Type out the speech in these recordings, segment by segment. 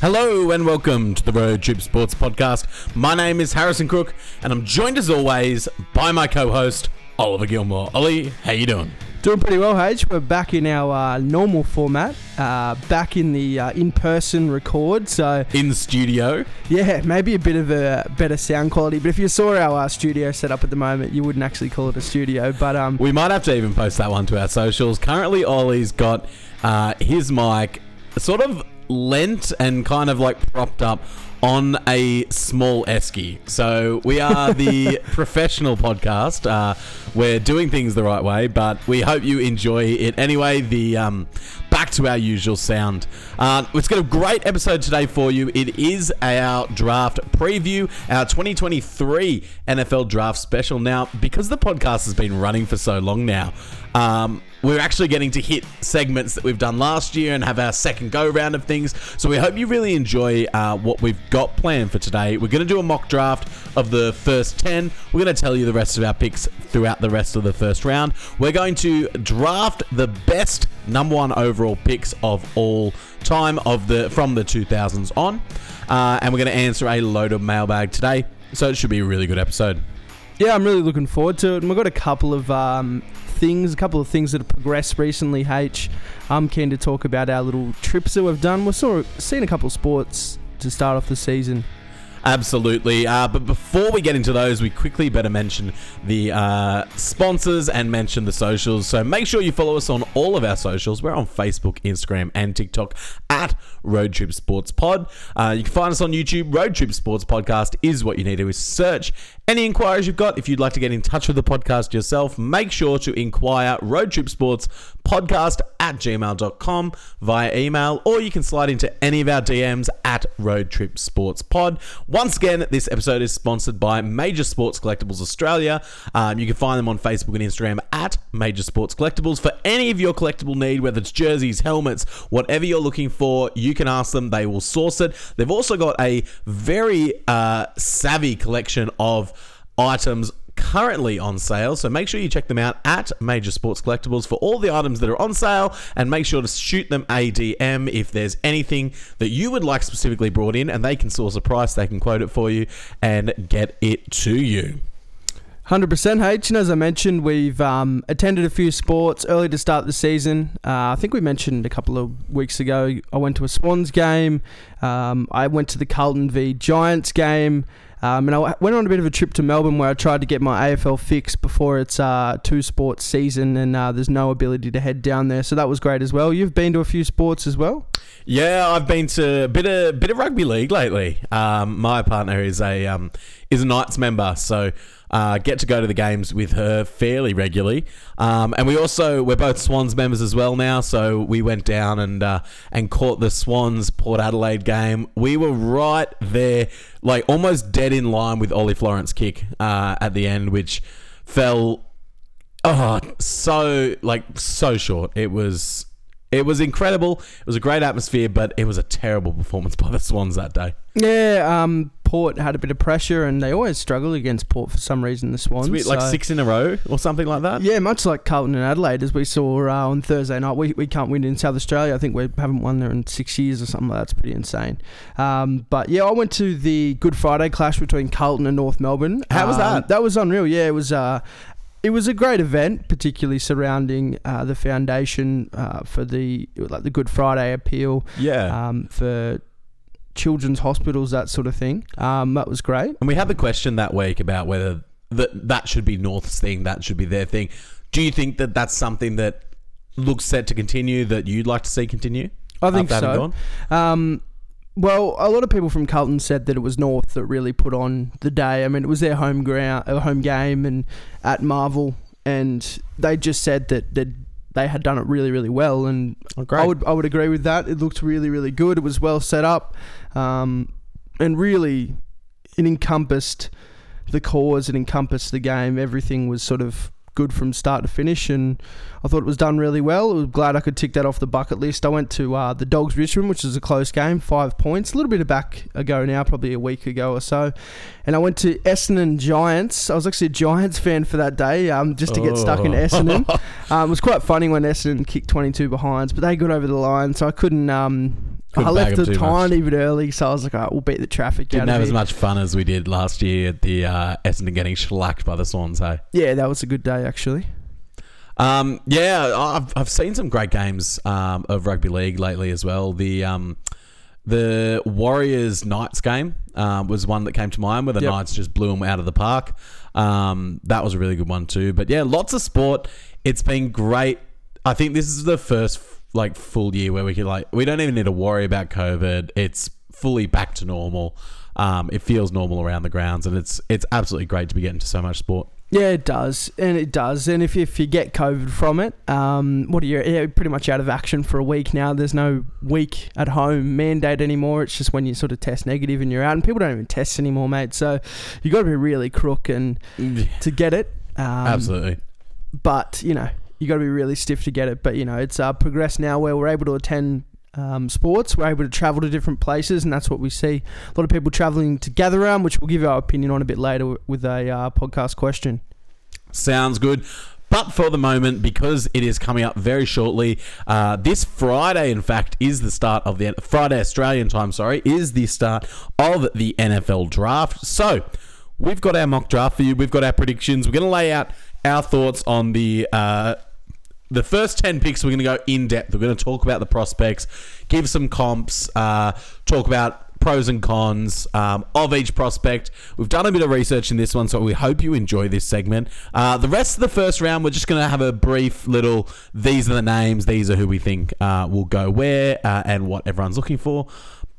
Hello and welcome to the Road Trip Sports Podcast. My name is Harrison Crook, and I'm joined as always by my co-host Oliver Gilmour. Ollie, how you doing? Doing pretty well, H. We're back in our uh, normal format, uh, back in the uh, in-person record. So In studio. yeah, maybe a bit of a better sound quality. But if you saw our uh, studio set up at the moment, you wouldn't actually call it a studio. But um, We might have to even post that one to our socials. Currently, Ollie's got uh, his mic sort of lent and kind of like propped up on a small esky. So we are the professional podcast. Uh, we're doing things the right way, but we hope you enjoy it anyway. The um, back to our usual sound. Uh, it's got a great episode today for you. It is our draft preview, our 2023 NFL draft special. Now, because the podcast has been running for so long now, um, we're actually getting to hit segments that we've done last year and have our second go round of things. So we hope you really enjoy uh, what we've got planned for today. We're going to do a mock draft of the first 10. We're going to tell you the rest of our picks throughout the rest of the first round. We're going to draft the best number one overall picks of all time of the from the 2000s on, uh, and we're going to answer a load of mailbag today. So it should be a really good episode. yeah, I'm really looking forward to it. And we've got a couple of um, things, a couple of things that have progressed recently. H, I'm keen to talk about our little trips that we've done. We've of seen a couple of sports to start off the season. Absolutely. Uh, but before we get into those, we quickly better mention the uh, sponsors and mention the socials. So make sure you follow us on all of our socials. We're on Facebook, Instagram, and TikTok at Road Trip Sports Pod. Uh, you can find us on YouTube. Road Trip Sports Podcast is what you need to search any inquiries you've got. If you'd like to get in touch with the podcast yourself, make sure to inquire Road Trip Sports Podcast at gmail.com via email, or you can slide into any of our DMs at Road Trip Sports Pod. Once again, this episode is sponsored by Major Sports Collectibles Australia. Um, you can find them on Facebook and Instagram at Major Sports Collectibles for any of your collectible need, whether it's jerseys, helmets, whatever you're looking for. You can ask them; they will source it. They've also got a very uh, savvy collection of items currently on sale. So make sure you check them out at Major Sports Collectibles for all the items that are on sale and make sure to shoot them a DM if there's anything that you would like specifically brought in and they can source a price, they can quote it for you and get it to you. Hundred percent, H. And as I mentioned, we've um, attended a few sports early to start the season. Uh, I think we mentioned a couple of weeks ago. I went to a Swans game. Um, I went to the Carlton v Giants game. Um, and I went on a bit of a trip to Melbourne where I tried to get my AFL fix before it's uh, two sports season, and uh, there's no ability to head down there, so that was great as well. You've been to a few sports as well. Yeah, I've been to a bit of bit of rugby league lately. Um, my partner is a um, is a Knights member, so uh, get to go to the games with her fairly regularly. Um, and we also we're both Swans members as well now, so we went down and uh, and caught the Swans Port Adelaide game. We were right there, like almost dead in line with Ollie Florent kick uh, at the end, which fell oh so like so short. It was it was incredible. It was a great atmosphere, but it was a terrible performance by the Swans that day. Yeah, um, Port had a bit of pressure, and they always struggle against Port for some reason. The Swans, weird, like so- six in a row or something like that. Yeah, much like Carlton and Adelaide, as we saw uh, on Thursday night. We, we can't win in South Australia. I think we haven't won there in six years or something like that. It's pretty insane. Um, but yeah, I went to the Good Friday clash between Carlton and North Melbourne. How was Um, that? That was unreal. Yeah, it was. Uh, it was a great event, particularly surrounding uh, the foundation uh, for the like the Good Friday appeal Yeah. um, for children's hospitals, that sort of thing. Um, that was great. And we had the question that week about whether that that should be North's thing, that should be their thing. Do you think that that's something that looks set to continue that you'd like to see continue? I think so. Um, well, a lot of people from Carlton said that it was North that really put on the day. I mean, it was their home ground, uh, home game, and at Marvel, and they just said that that they had done it really, really well. And Oh. I would I would agree with that. It looked really, really good. It was well set up, um, and really, it encompassed the cause. It encompassed the game. Everything was sort of good from start to finish, and I thought it was done really well. I was glad I could tick that off the bucket list. I went to uh, the Dogs Richmond, which was a close game, five points, a little bit of back ago now, probably a week ago or so. And I went to Essendon Giants. I was actually a Giants fan for that day, um, just to get stuck in Oh. Essendon. um, it was quite funny when Essendon kicked 22 behinds, but they got over the line, so I couldn't. Um, Couldn't I left the a too much. tiny bit early, so I was like, all right, we'll beat the traffic Didn't have as much fun as we did last year at the uh, Essendon getting shellacked by the Swans. Hey. Yeah, that was a good day actually. Um, yeah, I've, I've seen some great games um, of rugby league lately as well. The um, the Warriors Knights game um, was one that came to mind where the Yep. Knights just blew them out of the park. Um, that was a really good one too. But yeah, lots of sport. It's been great. I think this is the first like full year where we can like we don't even need to worry about COVID. It's fully back to normal. Um, it feels normal around the grounds, and it's it's absolutely great to be getting to so much sport. Yeah, it does, and it does. And if, if you get COVID from it, um, what are you? Yeah, pretty much out of action for a week now. There's no week at home mandate anymore. It's just when you sort of test negative and you're out, and people don't even test anymore, mate. So you got to be really crook and to get it. Um, Absolutely. but you know you got to be really stiff to get it. But you know it's uh, progressed now where we're able to attend um, sports. We're able to travel to different places, and that's what we see. A lot of people traveling to gather around, which we'll give our opinion on a bit later with a uh, podcast question. Sounds good. But for the moment, because it is coming up very shortly, uh, this Friday, in fact, is the start of the Friday Australian time. Sorry, is the start of the NFL draft. So we've got our mock draft for you. We've got our predictions. We're going to lay out our thoughts on the. Uh, the first 10 picks, we're going to go in depth. We're going to talk about the prospects, give some comps, uh, talk about pros and cons um, of each prospect. We've done a bit of research in this one, so we hope you enjoy this segment. Uh, the rest of the first round, we're just going to have a brief little these are the names, these are who we think uh, will go where, uh, and what everyone's looking for.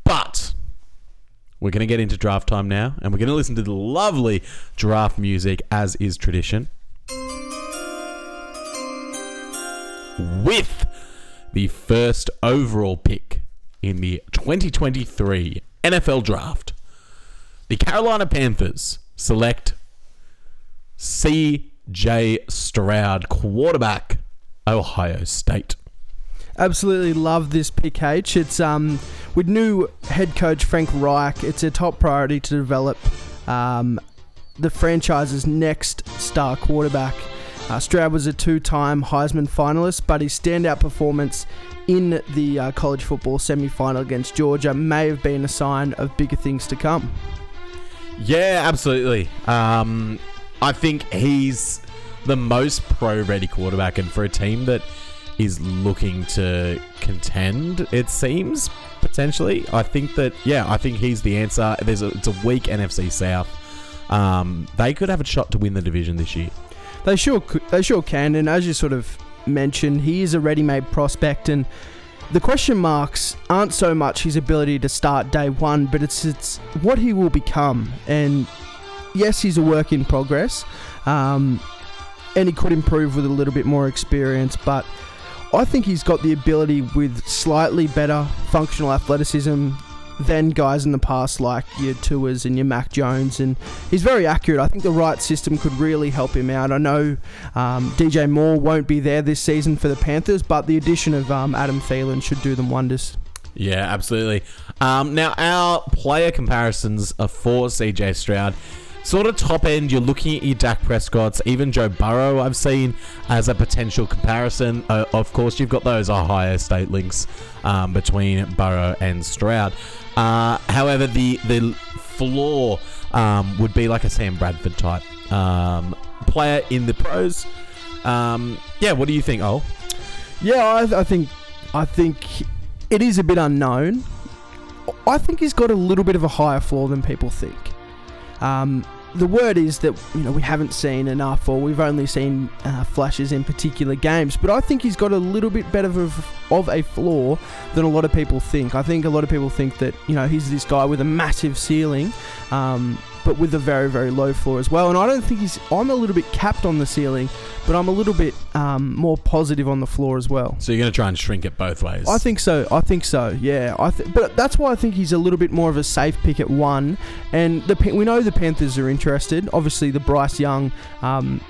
But. We're going to get into draft time now, and we're going to listen to the lovely draft music as is tradition. With the first overall pick in the 2023 NFL Draft. The Carolina Panthers select C.J. Stroud, quarterback, Ohio State. Absolutely love this pick, H. It's um with new head coach Frank Reich. It's a top priority to develop um, the franchise's next star quarterback. Uh, Stroud was a two-time Heisman finalist, but his standout performance in the uh, college football semi-final against Georgia may have been a sign of bigger things to come. Yeah, absolutely. Um, I think he's the most pro-ready quarterback, and for a team that is looking to contend, it seems potentially. I think that yeah, I think he's the answer. There's a it's a weak NFC South. Um, they could have a shot to win the division this year. They sure could, they sure can, and as you sort of mentioned, he is a ready-made prospect, and the question marks aren't so much his ability to start day one, but it's it's what he will become. And yes, he's a work in progress, um, and he could improve with a little bit more experience, but. I think he's got the ability with slightly better functional athleticism than guys in the past like your Tuas and your Mac Jones, and he's very accurate. I think the right system could really help him out. I know um, DJ Moore won't be there this season for the Panthers, but the addition of um, Adam Thielen should do them wonders. Yeah, absolutely. Um, now, our player comparisons are for CJ Stroud. Sort of top end, you're looking at your Dak Prescott's, even Joe Burrow, I've seen as a potential comparison. Uh, of course, you've got those Ohio State links um, between Burrow and Stroud. Uh, however, the, the floor um, would be like a Sam Bradford type um, player in the pros. Um, yeah, what do you think, Oh? Yeah, I, I think I think it is a bit unknown. I think he's got a little bit of a higher floor than people think. Um, the word is that you know we haven't seen enough, or we've only seen uh, flashes in particular games. But I think he's got a little bit better of, of a floor than a lot of people think. I think a lot of people think that you know he's this guy with a massive ceiling, um, but with a very very low floor as well. And I don't think he's. I'm a little bit capped on the ceiling, but I'm a little bit um, more positive on the floor as well. So you're going to try and shrink it both ways? I think so. I think so. Yeah. I th- but that's why I think he's a little bit more of a safe pick at one. And the we know the Panthers are interested. Obviously, the Bryce Young um,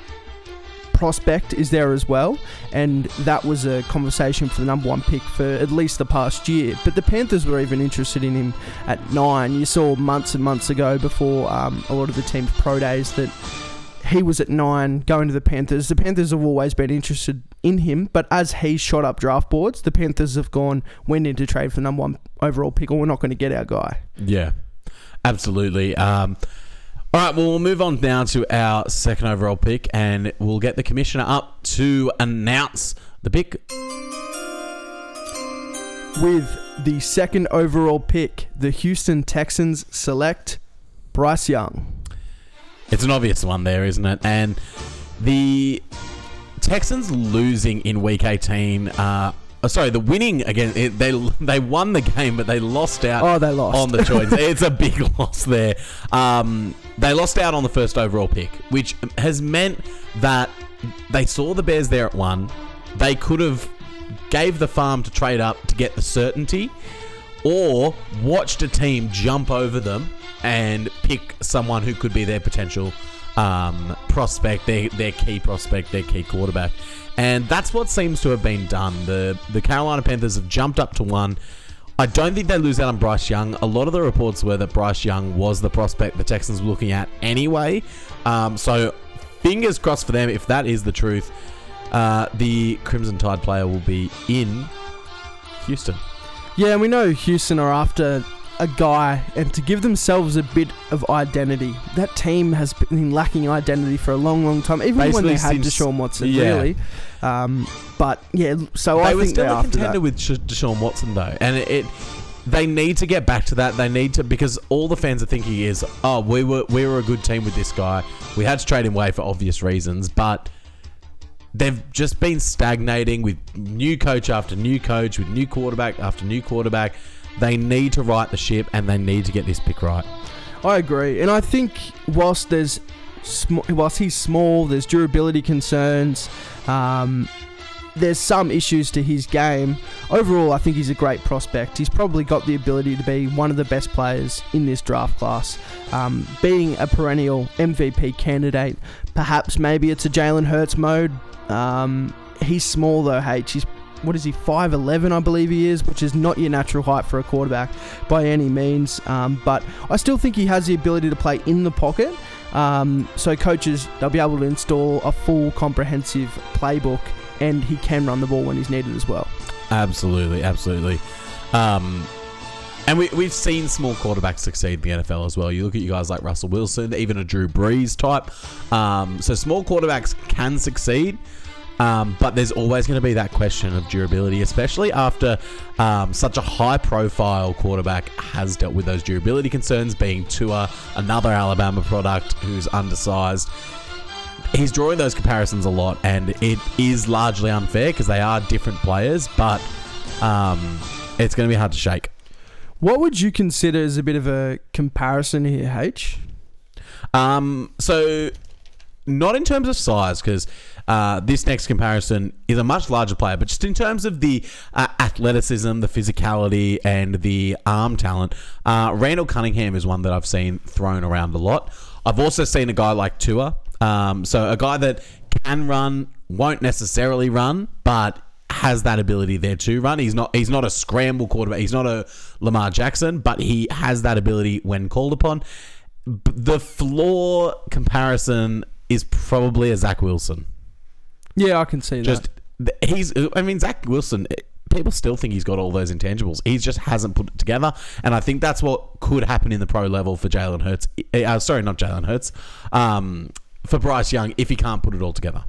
prospect is there as well, and that was a conversation for the number one pick for at least the past year. But the Panthers were even interested in him at nine. You saw months and months ago before um, a lot of the team's pro days that he was at nine going to the Panthers. The Panthers have always been interested in him, but as he shot up draft boards, the Panthers have gone, we need to trade for the number one overall pick, or we're not going to get our guy. Yeah, absolutely. Um, all right, well, we'll move on now to our second overall pick, and we'll get the commissioner up to announce the pick. With the second overall pick, the Houston Texans select Bryce Young. It's an obvious one there, isn't it? And the Texans losing in Week 18. Uh, oh, sorry, the winning again. It, they they won the game, but they lost out. Oh, they lost. on the choice. it's a big loss there. Um, they lost out on the first overall pick, which has meant that they saw the Bears there at one. They could have gave the farm to trade up to get the certainty, or watched a team jump over them and pick someone who could be their potential um, prospect, their, their key prospect, their key quarterback. And that's what seems to have been done. The the Carolina Panthers have jumped up to one. I don't think they lose out on Bryce Young. A lot of the reports were that Bryce Young was the prospect the Texans were looking at anyway. Um, so fingers crossed for them if that is the truth. Uh, the Crimson Tide player will be in Houston. Yeah, and we know Houston are after a guy and to give themselves a bit of identity. That team has been lacking identity for a long, long time, even when they had Deshaun Watson, yeah. really. Um, but yeah, so they I were think still a contender that. with Sh- Deshaun Watson though, and it, it they need to get back to that. They need to because all the fans are thinking is, oh, we were we were a good team with this guy. We had to trade him away for obvious reasons, but they've just been stagnating with new coach after new coach, with new quarterback after new quarterback. They need to right the ship, and they need to get this pick right. I agree, and I think whilst there's sm- whilst he's small, there's durability concerns. Um, there's some issues to his game. Overall, I think he's a great prospect. He's probably got the ability to be one of the best players in this draft class. Um, being a perennial MVP candidate, perhaps maybe it's a Jalen Hurts mode. Um, he's small though, H. He's what is he, 5'11, I believe he is, which is not your natural height for a quarterback by any means. Um, but I still think he has the ability to play in the pocket. Um, so coaches, they'll be able to install a full comprehensive playbook and he can run the ball when he's needed as well. Absolutely, absolutely. Um, and we, we've seen small quarterbacks succeed in the NFL as well. You look at you guys like Russell Wilson, even a Drew Brees type. Um, so small quarterbacks can succeed. Um, but there's always going to be that question of durability, especially after um, such a high profile quarterback has dealt with those durability concerns, being Tua, another Alabama product who's undersized. He's drawing those comparisons a lot, and it is largely unfair because they are different players, but um, it's going to be hard to shake. What would you consider as a bit of a comparison here, H? Um, so not in terms of size, because uh, this next comparison is a much larger player, but just in terms of the uh, athleticism, the physicality, and the arm talent, uh, Randall Cunningham is one that I've seen thrown around a lot. I've also seen a guy like Tua, um, so a guy that can run, won't necessarily run, but has that ability there to run. He's not he's not a scramble quarterback. He's not a Lamar Jackson, but he has that ability when called upon. The floor comparison is probably a Zach Wilson. Yeah, I can see Just th- he's I mean Zach Wilson eh, people still think he's got all those intangibles. He just hasn't put it together, and I think that's what could happen in the pro level for Jalen Hurts. Eh, Uh, sorry, not Jalen Hurts. Um, for Bryce Young, if he can't put it all together.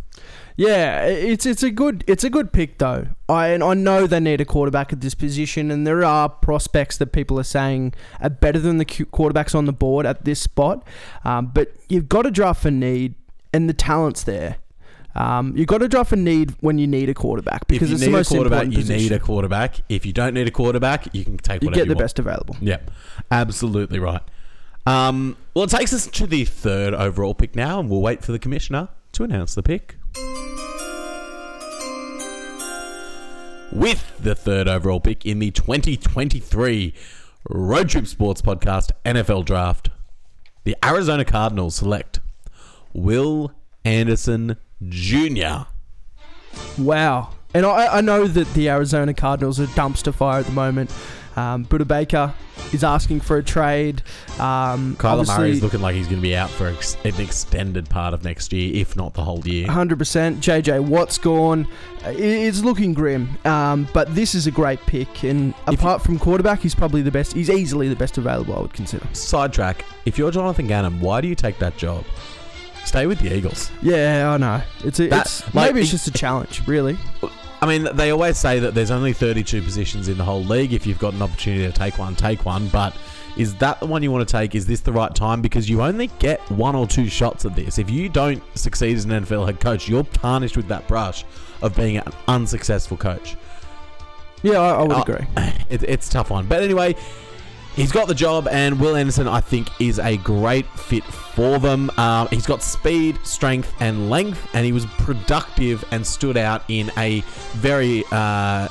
Yeah, it's it's a good it's a good pick though. I and I know they need a quarterback at this position, and there are prospects that people are saying are better than the quarterbacks on the board at this spot. Um, but you've got to draft for need, and the talent's there. Um, you've got to draft a need when you need a quarterback because if you it's need the most a quarterback, important you position. need a quarterback. If you don't need a quarterback, you can take you whatever get the want. best available. Yep, absolutely right. Um, well, it takes us to the third overall pick now, and we'll wait for the commissioner to announce the pick. With the third overall pick in the 2023 Road Trip Sports Podcast NFL Draft, the Arizona Cardinals select Will Anderson Jr. Wow, and I, I know that the Arizona Cardinals are dumpster fire at the moment. Um, Budda Baker is asking for a trade. Um, Kyler obviously- Murray's looking like he's going to be out for ex- an extended part of next year, if not the whole year. 100%. JJ Watt's gone. It's looking grim. Um, but this is a great pick. And If apart from quarterback, he's probably the best. He's easily the best available, I would consider. Sidetrack. If you're Jonathan Gannon, why do you take that job? Stay with the Eagles. Yeah, I know. It's, a, That- it's like, maybe it's it- just a challenge, really. I mean, they always say that there's only 32 positions in the whole league. If you've got an opportunity to take one, take one. But is that the one you want to take? Is this the right time? Because you only get one or two shots at this. If you don't succeed as an NFL head coach, you're tarnished with that brush of being an unsuccessful coach. Yeah, I, I would Oh, agree. It, it's a tough one. But anyway, he's got the job, and Will Anderson, I think, is a great fit for them. Um, he's got speed, strength, and length, and he was productive and stood out in a very uh,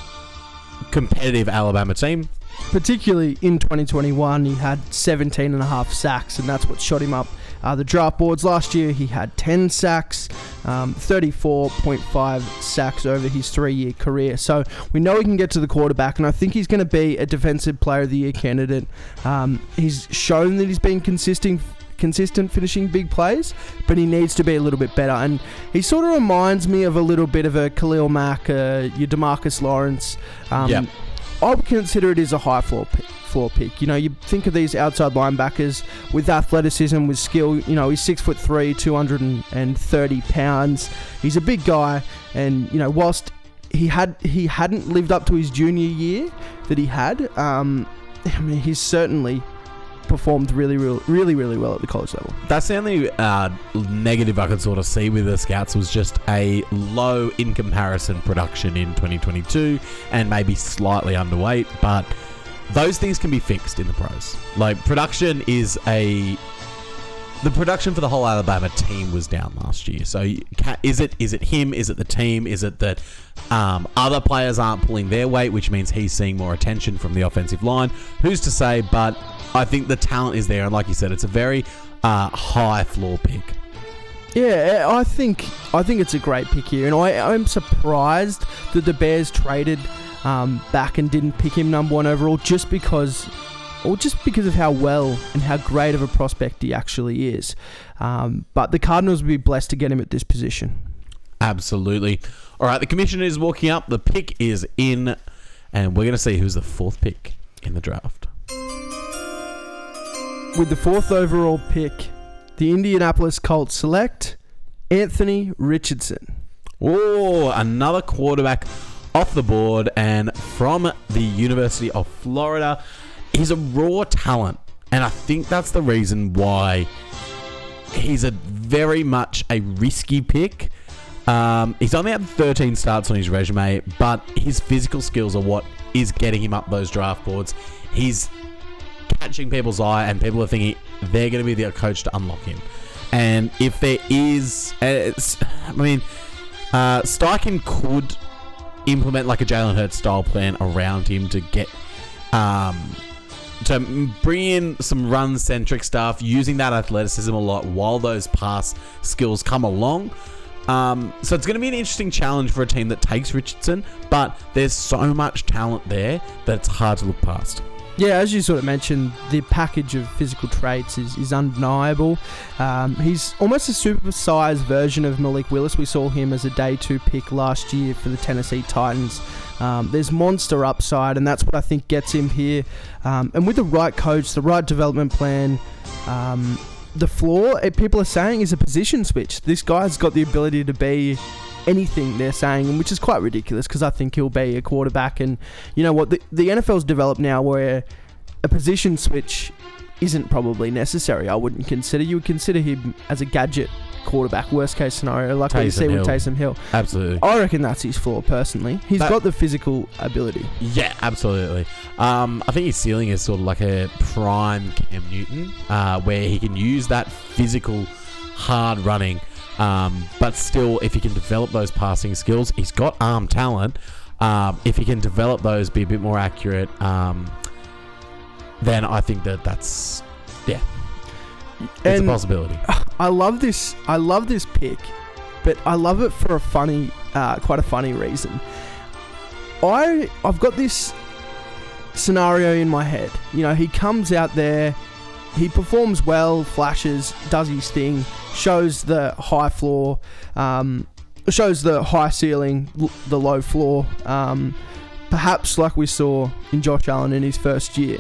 competitive Alabama team. Particularly in 2021, he had 17 and a half sacks, and that's what shot him up uh, the draft boards. Last year, he had 10 sacks, um, 34.5 sacks over his three year career. So we know he can get to the quarterback, and I think he's going to be a defensive player of the year candidate. Um, he's shown that he's been consistent. Consistent finishing big plays, but he needs to be a little bit better. And he sort of reminds me of a little bit of a Khalil Mack, uh, your Demarcus Lawrence. Um, Yep. I would consider it as a high floor pick, floor pick. You know, you think of these outside linebackers with athleticism, with skill. You know, he's six foot three, two hundred and thirty pounds. He's a big guy, and you know, whilst he had he hadn't lived up to his junior year that he had, um, I mean, he's certainly performed really, really, really, really well at the college level. That's the only uh, negative I could sort of see with the Scouts was just a low in comparison production in 2022 and maybe slightly underweight, but those things can be fixed in the pros. Like production is a the production for the whole Alabama team was down last year. So is it is it him? Is it the team? Is it that um, other players aren't pulling their weight, which means he's seeing more attention from the offensive line? Who's to say? But I think the talent is there, and like you said, it's a very uh, high floor pick. Yeah, I think I think it's a great pick here, and I, I'm surprised that the Bears traded um, back and didn't pick him number one overall, just because, or just because of how well and how great of a prospect he actually is. Um, but the Cardinals would be blessed to get him at this position. Absolutely. All right, the commissioner is walking up. The pick is in, and we're going to see who's the fourth pick in the draft. With the fourth overall pick, the Indianapolis Colts select Anthony Richardson. Oh, another quarterback off the board and from the University of Florida. He's a raw talent, and I think that's the reason why he's a very much a risky pick. Um, he's only had 13 starts on his resume, but his physical skills are what is getting him up those draft boards. He's catching people's eye, and people are thinking they're going to be the coach to unlock him. And if there is, I mean, uh, Steichen could implement like a Jalen Hurts style plan around him to get, um, to bring in some run centric stuff, using that athleticism a lot while those pass skills come along. Um, so it's going to be an interesting challenge for a team that takes Richardson, but there's so much talent there that it's hard to look past. Yeah, as you sort of mentioned, the package of physical traits is, is undeniable. Um, he's almost a supersized version of Malik Willis. We saw him as a day two pick last year for the Tennessee Titans. Um, there's monster upside, and that's what I think gets him here. Um, and with the right coach, the right development plan, um, the floor, eh, people are saying, is a position switch. This guy's got the ability to be anything they're saying, which is quite ridiculous because I think he'll be a quarterback. And you know what? The, the NFL's developed now where a position switch isn't probably necessary. I wouldn't consider. You would consider him as a gadget quarterback, worst case scenario, like Taysom see with Hill. Taysom Hill. Absolutely. I reckon that's his flaw personally. He's That- got the physical ability. Yeah, absolutely. Um, I think his ceiling is sort of like a prime Cam Newton, uh, where he can use that physical, hard running, um, but still, if he can develop those passing skills, he's got arm talent. Um, if he can develop those, be a bit more accurate, um, then I think that that's yeah, it's And- a possibility. I love this. I love this pick, but I love it for a funny, uh, quite a funny reason. I I've got this scenario in my head. You know, he comes out there, he performs well, flashes, does his thing, shows the high floor, um, shows the high ceiling, l- the low floor. Um, perhaps like we saw in Josh Allen in his first year.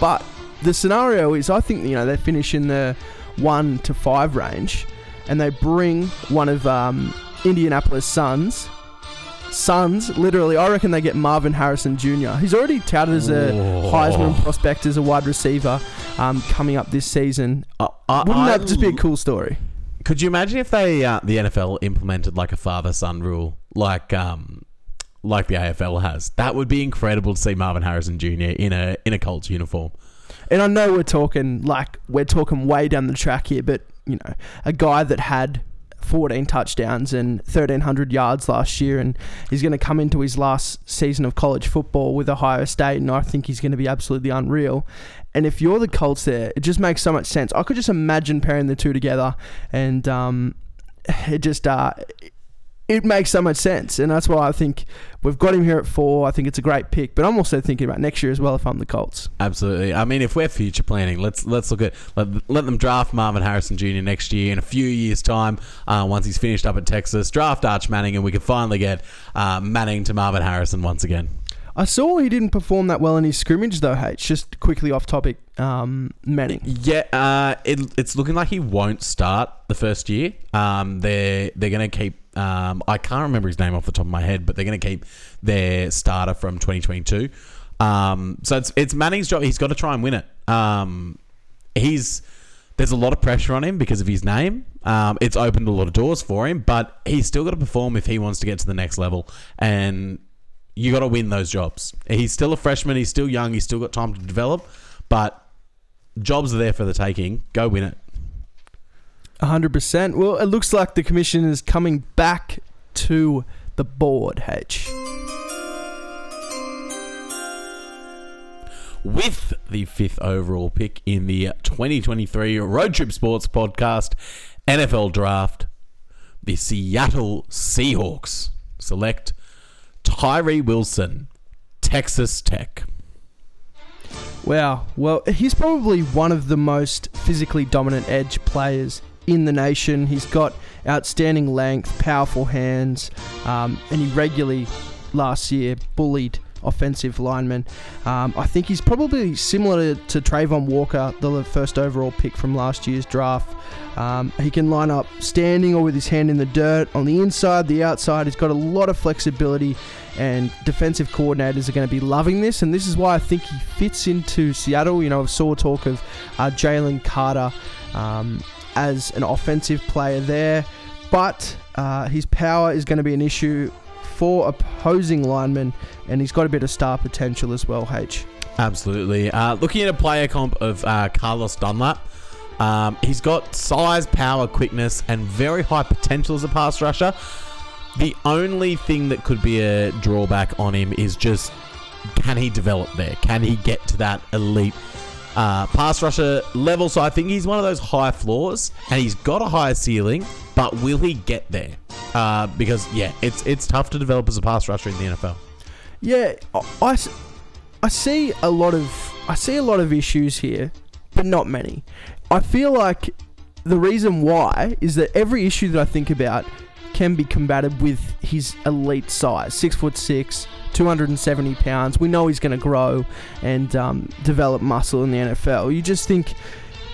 But the scenario is, I think you know they finish in the one to five range, and they bring one of um, Indianapolis sons. Sons, literally, I reckon they get Marvin Harrison Jr. He's already touted as a Whoa. Heisman prospect as a wide receiver um, coming up this season. Uh, I- Wouldn't that just be a cool story? Could you imagine if they uh, the NFL implemented like a father son rule, like um, like the AFL has? That would be incredible to see Marvin Harrison Jr. in a in a Colts uniform. And I know we're talking like we're talking way down the track here, but you know, a guy that had 14 touchdowns and 1300 yards last year and he's going to come into his last season of college football with Ohio State and I think he's going to be absolutely unreal. And if you're the Colts there, it just makes so much sense. I could just imagine pairing the two together and um, it just uh, it makes so much sense, and that's why I think we've got him here at four. I think it's a great pick, but I'm also thinking about next year as well if I'm the Colts. Absolutely. I mean, if we're future planning, let's let's look at let, let them draft Marvin Harrison Jr. next year in a few years' time. Uh, once he's finished up at Texas, draft Arch Manning, and we can finally get uh, Manning to Marvin Harrison once again. I saw he didn't perform that well in his scrimmage though. H. Just quickly off topic, um, Manning. Yeah, uh, it, it's looking like he won't start the first year. Um, they're they're going to keep. Um, I can't remember his name off the top of my head, but they're going to keep their starter from 2022. Um, so it's it's Manning's job. He's got to try and win it. Um, he's there's a lot of pressure on him because of his name. Um, it's opened a lot of doors for him, but he's still got to perform if he wants to get to the next level. And you got to win those jobs. He's still a freshman. He's still young. He's still got time to develop, but jobs are there for the taking. Go win it. 100%. Well, it looks like the commission is coming back to the board, H. With the fifth overall pick in the 2023 Road Trip Sports Podcast NFL Draft, the Seattle Seahawks select Tyree Wilson, Texas Tech. Wow. Well, he's probably one of the most physically dominant edge players in the nation. He's got outstanding length, powerful hands, um, and he regularly last year bullied offensive linemen. Um, I think he's probably similar to, Travon Walker, the first overall pick from last year's draft. Um, he can line up standing or with his hand in the dirt on the inside, the outside. He's got a lot of flexibility, and defensive coordinators are going to be loving this. And this is why I think he fits into Seattle. You know, I saw talk of uh, Jalen Carter um, as an offensive player there, but uh, his power is going to be an issue for opposing linemen, and he's got a bit of star potential as well. H. Absolutely. Uh, looking at a player comp of uh, Carlos Dunlap, um, he's got size, power, quickness, and very high potential as a pass rusher. The only thing that could be a drawback on him is just can he develop there? Can he get to that elite uh, pass rusher level? So I think he's one of those high floors, and he's got a higher ceiling, but will he get there? Uh, because yeah, it's it's tough to develop as a pass rusher in the NFL. Yeah, I, I see a lot of I see a lot of issues here, but not many. I feel like the reason why is that every issue that I think about can be combated with his elite size, six foot six, 270 pounds. We know he's going to grow and um, develop muscle in the NFL. You just think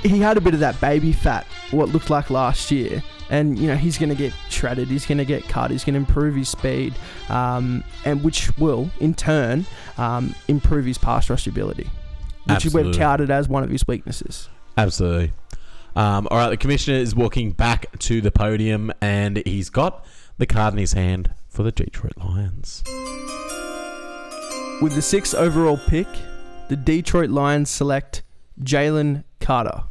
he had a bit of that baby fat, what looked like last year. And you know he's going to get shredded. He's going to get cut. He's going to improve his speed, um, and which will in turn um, improve his pass rush ability, which we've touted as one of his weaknesses. Absolutely. Um, all right, the commissioner is walking back to the podium and he's got the card in his hand for the Detroit Lions. With the sixth overall pick, the Detroit Lions select Jalen Carter.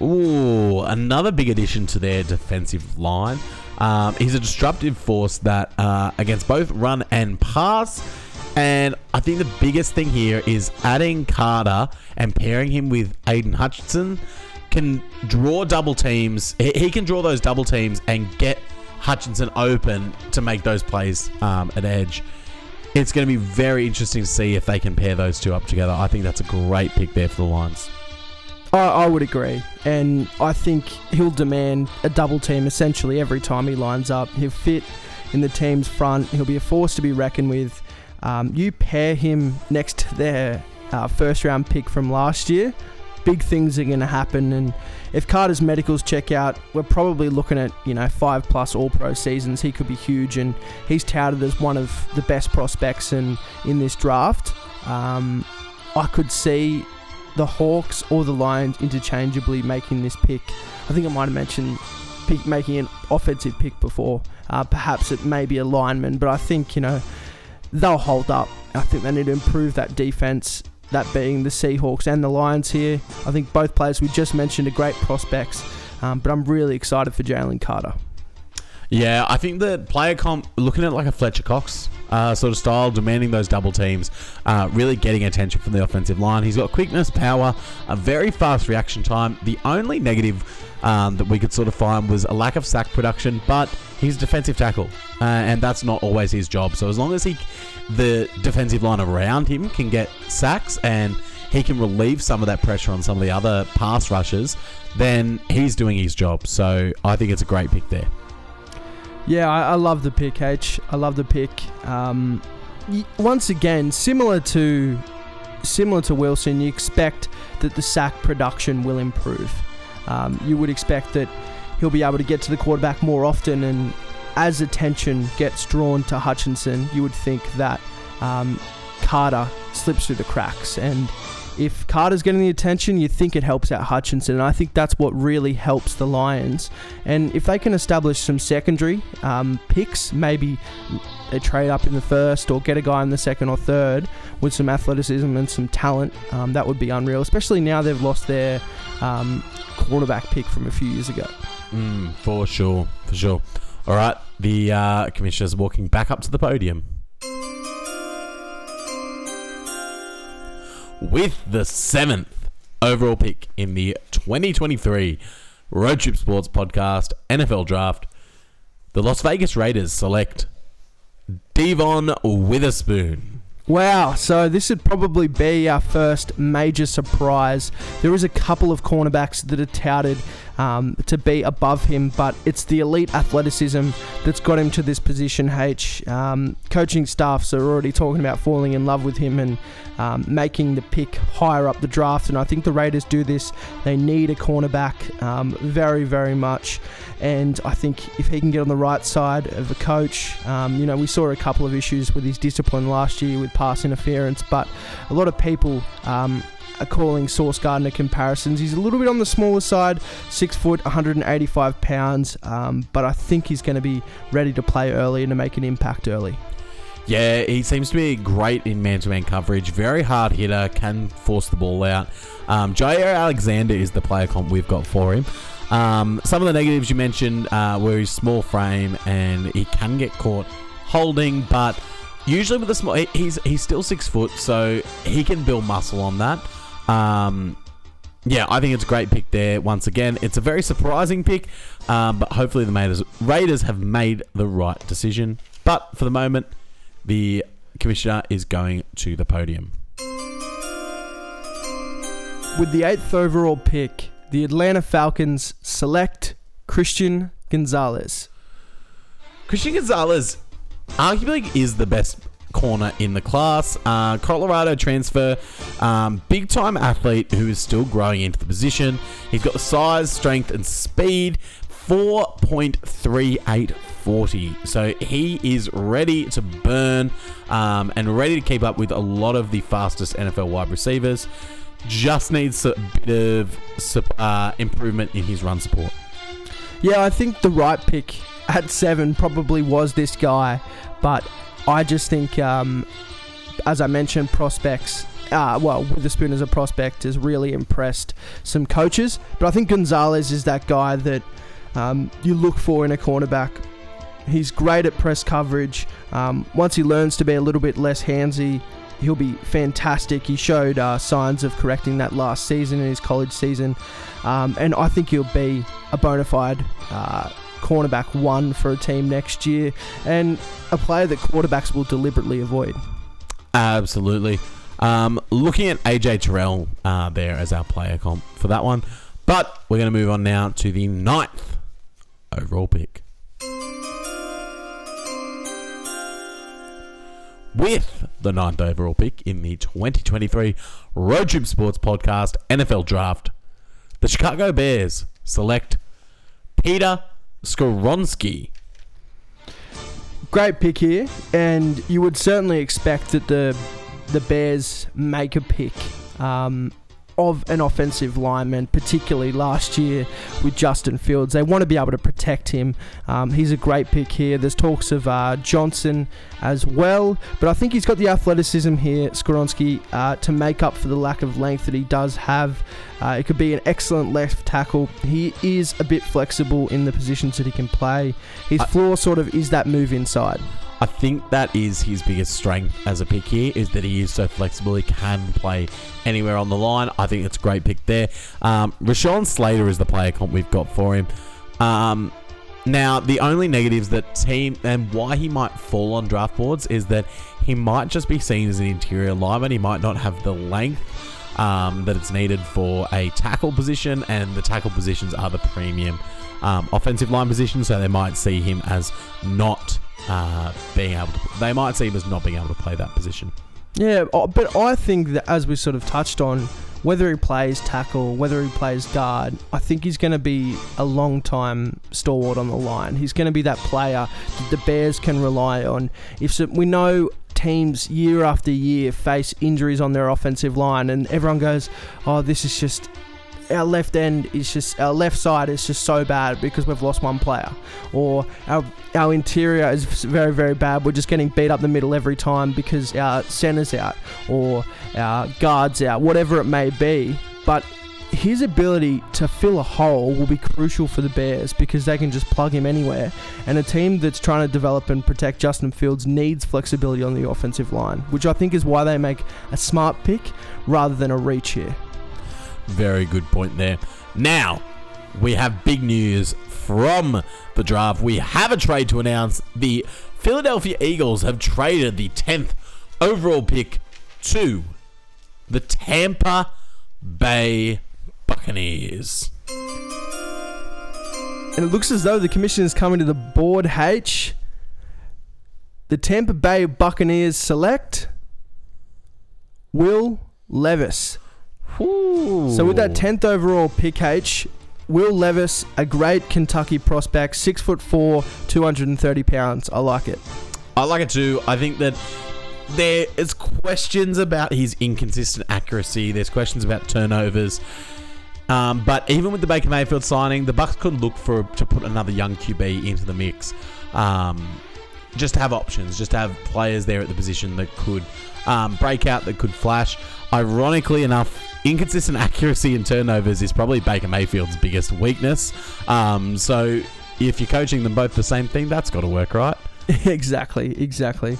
Ooh, another big addition to their defensive line. Um, he's a disruptive force that uh, against both run and pass. And I think the biggest thing here is adding Carter and pairing him with Aidan Hutchinson can draw double teams. He can draw those double teams and get Hutchinson open to make those plays um, at edge. it's going to be very interesting to see if they can pair those two up together. I think that's a great pick there for the Lions. I, I would agree, and I think he'll demand a double team essentially every time he lines up. He'll fit in the team's front. He'll be a force to be reckoned with. Um, you pair him next to their uh, first round pick from last year, big things are going to happen. And if Carter's medicals check out, we're probably looking at you know five plus All Pro seasons. He could be huge, and he's touted as one of the best prospects in in this draft. Um, I could see the Hawks or the Lions interchangeably making this pick. I think I might have mentioned pick, making an offensive pick before. Uh, perhaps it may be a lineman, but I think you know they'll hold up. I think they need to improve that defense. That being the Seahawks and the Lions here. I think both players we just mentioned are great prospects, um, but I'm really excited for Jalen Carter. Yeah, I think the player comp, looking at like a Fletcher Cox uh, sort of style, demanding those double teams, uh, really getting attention from the offensive line. He's got quickness, power, a very fast reaction time. The only negative um, that we could sort of find was a lack of sack production, but he's defensive tackle, uh, and that's not always his job. So as long as he, the defensive line around him can get sacks and he can relieve some of that pressure on some of the other pass rushers, then he's doing his job. So I think it's a great pick there. Yeah, I, I love the pick, H. I love the pick. Um, once again, similar to similar to Wilson, you expect that the sack production will improve. Um, you would expect that he'll be able to get to the quarterback more often, and as attention gets drawn to Hutchinson, you would think that um, Carter slips through the cracks. And if Carter's getting the attention, you think it helps out Hutchinson, and I think that's what really helps the Lions. And if they can establish some secondary um, picks, maybe a trade up in the first or get a guy in the second or third with some athleticism and some talent, um, that would be unreal. Especially now they've lost their um, quarterback pick from a few years ago. Mm, for sure, for sure. All right, the uh, commissioner's walking back up to the podium. With the seventh overall pick in the 2023 Road Trip Sports Podcast NFL Draft, the Las Vegas Raiders select Devon Witherspoon. Wow, so this would probably be our first major surprise. There is a couple of cornerbacks that are touted um, to be above him, but it's the elite athleticism that's got him to this position. H um, coaching staffs are already talking about falling in love with him and um, making the pick higher up the draft, and I think the Raiders do this. They need a cornerback um, very, very much, and I think if he can get on the right side of the coach, um, you know, we saw a couple of issues with his discipline last year with pass interference, but a lot of people um, calling Sauce Gardner comparisons. He's a little bit on the smaller side, six foot, 185 pounds, um, but I think he's going to be ready to play early and to make an impact early. Yeah, he seems to be great in man-to-man coverage. Very hard hitter, can force the ball out. Um, Jaire Alexander is the player comp we've got for him. Um, some of the negatives you mentioned uh, were his small frame and he can get caught holding, but usually with the small, he's he's still six foot, so he can build muscle on that. Um, yeah, I think it's a great pick there. Once again, it's a very surprising pick, um, but hopefully the Raiders, Raiders have made the right decision. But for the moment, the commissioner is going to the podium. With the eighth overall pick, the Atlanta Falcons select Christian Gonzalez. Christian Gonzalez arguably is the best corner in the class. Uh, Colorado transfer, um, big time athlete who is still growing into the position. He's got the size, strength, and speed. 4.3840. So he is ready to burn um, and ready to keep up with a lot of the fastest NFL wide receivers. Just needs a bit of uh, improvement in his run support. Yeah, I think the right pick at seven probably was this guy, but I just think, um, as I mentioned, prospects. Uh, well, Witherspoon as a prospect has really impressed some coaches, but I think Gonzalez is that guy that um, you look for in a cornerback. He's great at press coverage. Um, once he learns to be a little bit less handsy, he'll be fantastic. He showed uh, signs of correcting that last season in his college season, um, and I think he'll be a bona fide uh, cornerback one for a team next year, and a player that quarterbacks will deliberately avoid. Absolutely. Um, looking at AJ Terrell uh, there as our player comp for that one. But we're going to move on now to the ninth overall pick. With the ninth overall pick in the 2023 Road Trip Sports Podcast NFL Draft, the Chicago Bears select Peter Skoronski. Great pick here, and you would certainly expect that the the Bears make a pick um, of an offensive lineman, particularly last year with Justin Fields. They want to be able to protect him. Um, he's a great pick here. There's talks of uh, Johnson as well, but I think he's got the athleticism here, Skoronski, uh, to make up for the lack of length that he does have. Uh, it could be an excellent left tackle. He is a bit flexible in the positions that he can play. His floor sort of is that move inside. I think that is his biggest strength as a pick here is that he is so flexible. He can play anywhere on the line. I think it's a great pick there. Um, Rashawn Slater is the player comp we've got for him. Um, now, the only negatives that team and why he might fall on draft boards is that he might just be seen as an interior lineman. He might not have the length um, that it's needed for a tackle position, and the tackle positions are the premium um, offensive line position, so they might see him as not uh, being able to. They might see him as not being able to play that position. Yeah, uh, but I think that as we sort of touched on, whether he plays tackle, whether he plays guard, I think he's going to be a long time stalwart on the line. He's going to be that player that the Bears can rely on. If so, we know teams year after year face injuries on their offensive line, and everyone goes, "Oh, this is just." Our left end is just our left side is just so bad because we've lost one player, or our our interior is very very bad. We're just getting beat up the middle every time because our center's out or our guards out, whatever it may be. But his ability to fill a hole will be crucial for the Bears because they can just plug him anywhere. And a team that's trying to develop and protect Justin Fields needs flexibility on the offensive line, which I think is why they make a smart pick rather than a reach here. Very good point there. Now, we have big news from the draft. We have a trade to announce. The Philadelphia Eagles have traded the 10th overall pick to the Tampa Bay Buccaneers. And it looks as though the commission is coming to the board H. The Tampa Bay Buccaneers select Will Levis. So with that tenth overall pick H, Will Levis, a great Kentucky prospect, six foot four, two hundred and thirty pounds. I like it. I like it too. I think that there is questions about his inconsistent accuracy. There's questions about turnovers. Um, but even with the Baker Mayfield signing, the Bucks could look for to put another young QB into the mix. Um, just to have options, just to have players there at the position that could um, break out, that could flash. Ironically enough, inconsistent accuracy and turnovers is probably Baker Mayfield's biggest weakness. Um, so if you're coaching them both the same thing, that's got to work, right? exactly, exactly.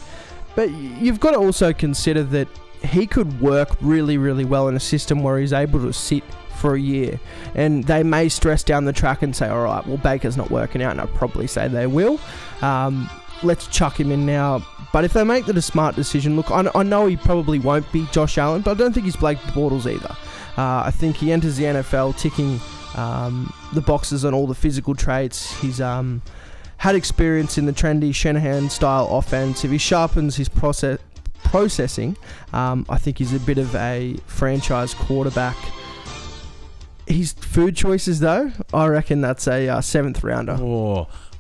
But you've got to also consider that he could work really, really well in a system where he's able to sit for a year. And they may stress down the track and say, all right, well, Baker's not working out. And I'd probably say they will. Um, let's chuck him in now. But if they make a smart decision, look, I, I know he probably won't be Josh Allen, but I don't think he's Blake Bortles either. Uh, I think he enters the NFL ticking um, the boxes on all the physical traits. He's um, had experience in the trendy Shanahan style offense. If he sharpens his process processing, um, I think he's a bit of a franchise quarterback. His food choices, though, I reckon that's a uh, seventh rounder.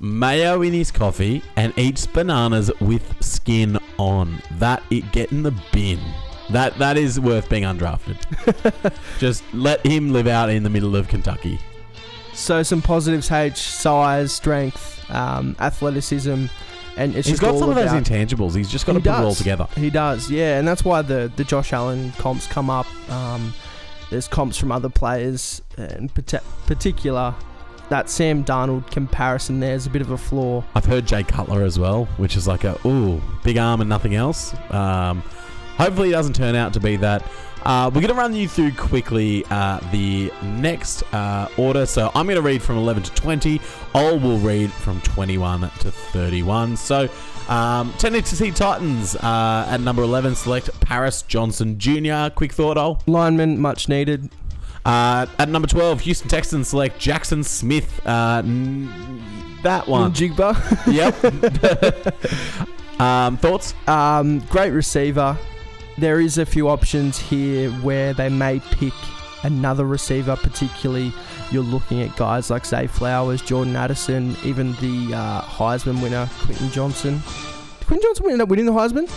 Mayo in his coffee and eats bananas with skin on. That it get in the bin. That that is worth being undrafted. Just let him live out in the middle of Kentucky. So some positives: H, size, strength, um, athleticism, and it's He's just got all some of those about- intangibles. He's just got to put it all together. He does, yeah, and that's why the the Josh Allen comps come up. Um, there's comps from other players, in particular. That Sam Darnold comparison there is a bit of a flaw. I've heard Jay Cutler as well, which is like a ooh big arm and nothing else. Um, hopefully, it doesn't turn out to be that. Uh, we're going to run you through quickly uh, the next uh, order. So I'm going to read from 11 to 20. Ol will read from 21 to 31. So um, Tennessee Titans uh, at number 11 select Paris Johnson Jr. Quick thought, Ol. Lineman, much needed. Uh, at number 12, Houston Texans select Jaxon Smith. Uh, n- that one. Jigba. Yep. um, thoughts? Um, great receiver. There is a few options here where they may pick another receiver, particularly you're looking at guys like Zay Flowers, Jordan Addison, even the uh, Heisman winner, Quentin Johnston. Did Quentin Johnston end up winning the Heisman?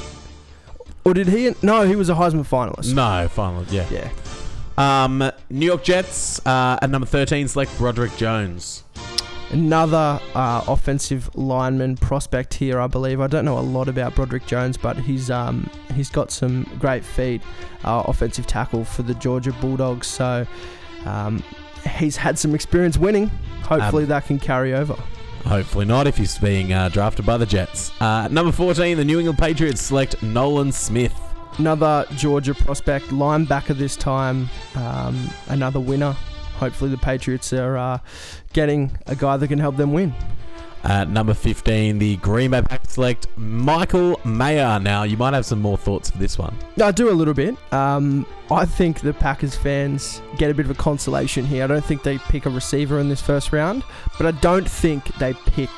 Or did he? No, he was a Heisman finalist. No, finally, yeah. Yeah. Um, New York Jets uh, at number 13 select Broderick Jones. Another uh, offensive lineman prospect here, I believe. I don't know a lot about Broderick Jones, but he's um, he's got some great feet. Uh, offensive tackle for the Georgia Bulldogs, so um, he's had some experience winning. Hopefully, Um, that can carry over. Hopefully not if he's being uh, drafted by the Jets. Uh, number 14, the New England Patriots select Nolan Smith. Another Georgia prospect, linebacker this time. Um, another winner. Hopefully, the Patriots are uh, getting a guy that can help them win. At number 15, the Green Bay Packers select Michael Mayer. Now, you might have some more thoughts for this one. I do a little bit. Um, I think the Packers fans get a bit of a consolation here. I don't think they pick a receiver in this first round, but I don't think they pick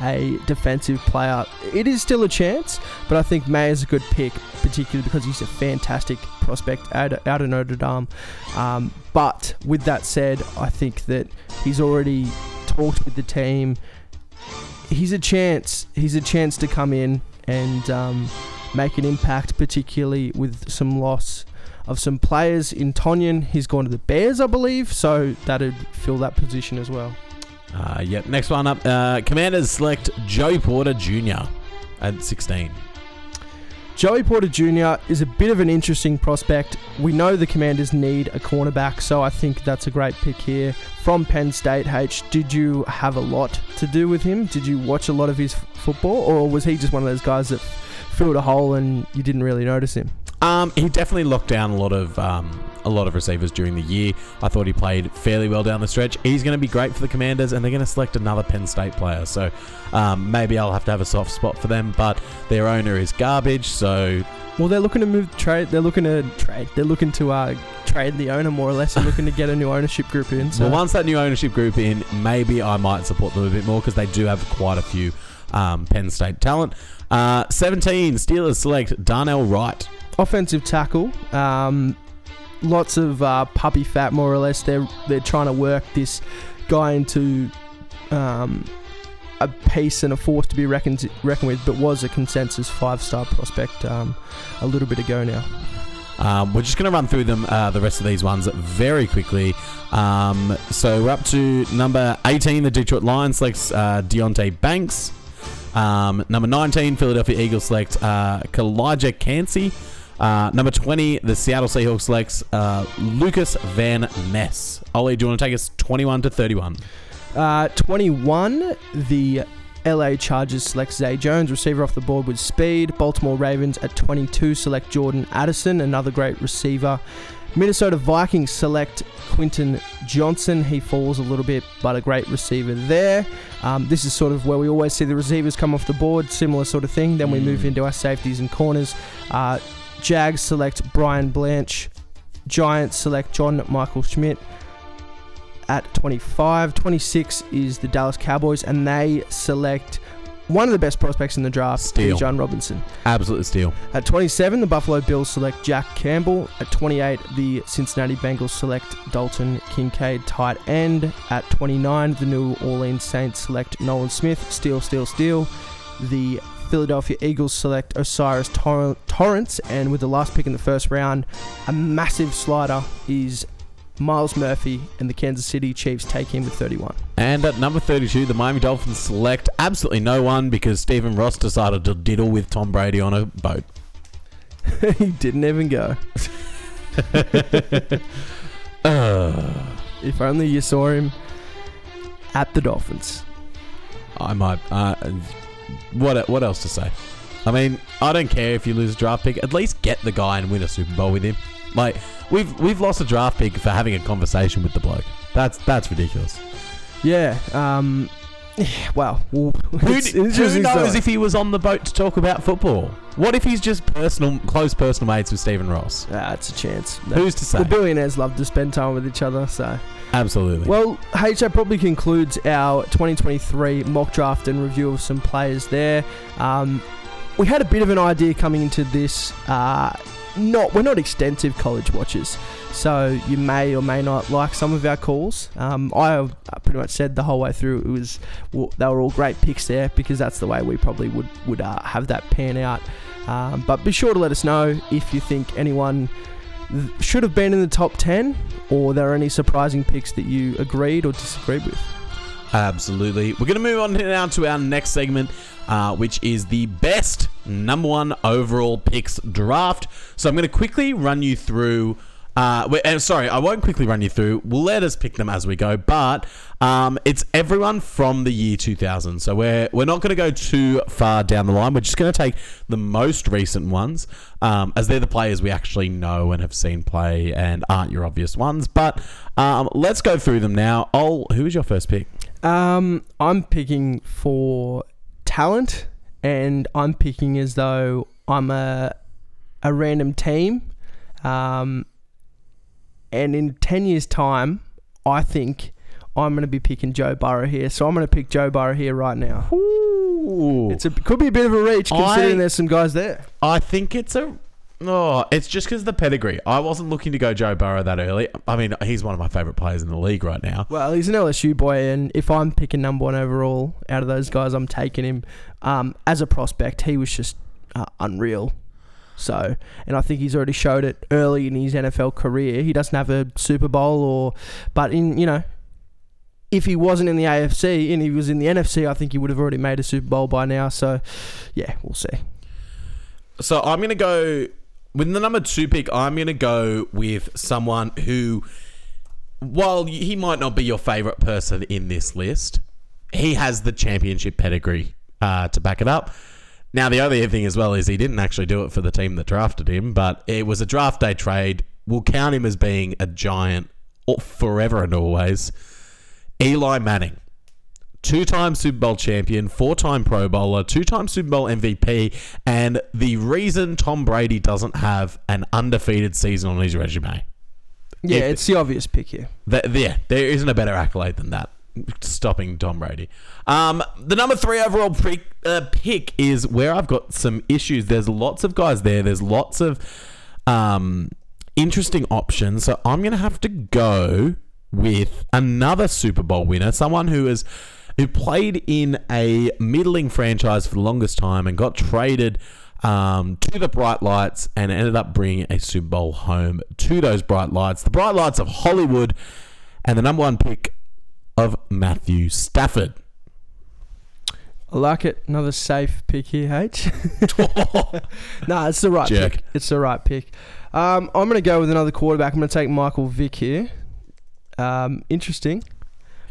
a defensive player. It is still a chance, but I think May is a good pick, particularly because he's a fantastic prospect out, of Notre Dame. Um, but with that said, I think that he's already talked with the team. He's a chance. He's a chance to come in and um, make an impact, particularly with some loss of some players in Tonyan. He's gone to the Bears, I believe, so that'd fill that position as well. Uh, yep, next one up. Uh, commanders select Joey Porter Jr. at 16. Joey Porter Jr. is a bit of an interesting prospect. We know the Commanders need a cornerback, so I think that's a great pick here. From Penn State, H, did you have a lot to do with him? Did you watch a lot of his f- football, or was he just one of those guys that filled a hole and you didn't really notice him? Um, he definitely locked down a lot of um, a lot of receivers during the year. I thought he played fairly well down the stretch. He's going to be great for the Commanders, and they're going to select another Penn State player. So um, maybe I'll have to have a soft spot for them. But their owner is garbage, so Well, they're looking to move trade. They're looking to trade. They're looking to uh, trade the owner more or less. They're looking to get a new ownership group in. So well, once that new ownership group in, maybe I might support them a bit more because they do have quite a few um, Penn State talent. Uh, 17 Steelers select Darnell Wright. offensive tackle. Um, lots of uh, puppy fat, more or less. They're they're trying to work this guy into um, a piece and a force to be reckoned reckoned with, but was a consensus five star prospect um, a little bit ago now. Um, we're just going to run through them, uh, the rest of these ones, very quickly. Um, so we're up to number 18, the Detroit Lions selects uh, Deonte Banks. Um, number 19, Philadelphia Eagles select uh, Calijah Kancey. Uh, number 20, the Seattle Seahawks selects uh, Lucas Van Ness. Ollie, do you want to take us 21 to 31? Uh, 21, the LA Chargers select Zay Jones, receiver off the board with speed. Baltimore Ravens at 22 select Jordan Addison, another great receiver. Minnesota Vikings select Quentin Johnston. He falls a little bit, but a great receiver there. Um, this is sort of where we always see the receivers come off the board, similar sort of thing. Then we move Mm. into our safeties and corners. Uh, Jags select Brian Branch. Giants select John Michael Schmitz at 25. 26 is the Dallas Cowboys, and they select one of the best prospects in the draft, Steal. Bijan Robinson. Absolute steal. At 27, the Buffalo Bills select Jack Campbell. At 28, the Cincinnati Bengals select Dalton Kincaid, tight end. At 29, the New Orleans Saints select Nolan Smith, steal, steal, steal. The Philadelphia Eagles select O'Cyrus Tor- Torrence, and with the last pick in the first round, a massive slider is Myles Murphy, and the Kansas City Chiefs take him with 31. And at number 32, the Miami Dolphins select absolutely no one because Stephen Ross decided to diddle with Tom Brady on a boat. he didn't even go. Uh, If only you saw him at the Dolphins. I might. Uh, what what else to say? I mean, I don't care if you lose a draft pick. At least get the guy and win a Super Bowl with him. Like we've we've lost a draft pick for having a conversation with the bloke. That's that's ridiculous. Yeah. Um, well, who, who knows if he was on the boat to talk about football? What if he's just personal, close personal mates with Stephen Ross? Ah, it's a chance. Who's to say? The billionaires love to spend time with each other, so. Absolutely. Well, H, that probably concludes our 2023 mock draft and review of some players there. Um, we had a bit of an idea coming into this. Uh, not we're not extensive college watchers, so you may or may not like some of our calls. Um, I pretty much said the whole way through it was well, they were all great picks there because that's the way we probably would would uh, have that pan out. Um, but be sure to let us know if you think anyone should have been in the top 10 or there are any surprising picks that you agreed or disagreed with. Absolutely. We're going to move on now to our next segment, uh, which is the best number one overall picks draft. So I'm going to quickly run you through. Uh, and sorry, I won't quickly run you through. We'll let us pick them as we go, but um, it's everyone from the year 2000. So we're we're not going to go too far down the line. We're just going to take the most recent ones, um, as they're the players we actually know and have seen play and aren't your obvious ones. But um, let's go through them now. Oh, who was your first pick? Um, I'm picking for talent and I'm picking as though I'm a a random team. Um, and in ten years' time, I think I'm going to be picking Joe Burrow here. So I'm going to pick Joe Burrow here right now. Ooh. It's a could be a bit of a reach considering I, there's some guys there. I think it's a Oh, it's just because of the pedigree. I wasn't looking to go Joe Burrow that early. I mean, he's one of my favourite players in the league right now. Well, he's an LSU boy, and if I'm picking number one overall out of those guys, I'm taking him. Um, as a prospect, he was just uh, unreal. So, and I think he's already showed it early in his NFL career. He doesn't have a Super Bowl, or but in you know, if he wasn't in the AFC and he was in the NFC, I think he would have already made a Super Bowl by now. So, yeah, we'll see. So I'm gonna go with the number two pick, I'm going to go with someone who, while he might not be your favorite person in this list, he has the championship pedigree uh, to back it up. Now, the other thing as well is he didn't actually do it for the team that drafted him, but it was a draft day trade. We'll count him as being a giant forever and always. Eli Manning two time Super Bowl champion, four time Pro Bowler, two time Super Bowl MVP, and the reason Tom Brady doesn't have an undefeated season on his resume. Yeah, if, it's the obvious pick here. The, yeah, there isn't a better accolade than that. Stopping Tom Brady. Um, the number three overall pick, uh, pick is where I've got some issues. There's lots of guys there. There's lots of um, interesting options. So I'm going to have to go with another Super Bowl winner, someone who is who played in a middling franchise for the longest time and got traded um, to the Bright Lights and ended up bringing a Super Bowl home to those Bright Lights. The Bright Lights of Hollywood and the number one pick of Matthew Stafford. I like it. Another safe pick here, H. no, it's the right Jerk. pick. It's the right pick. Um, I'm going to go with another quarterback. I'm going to take Michael Vick here. Um, interesting,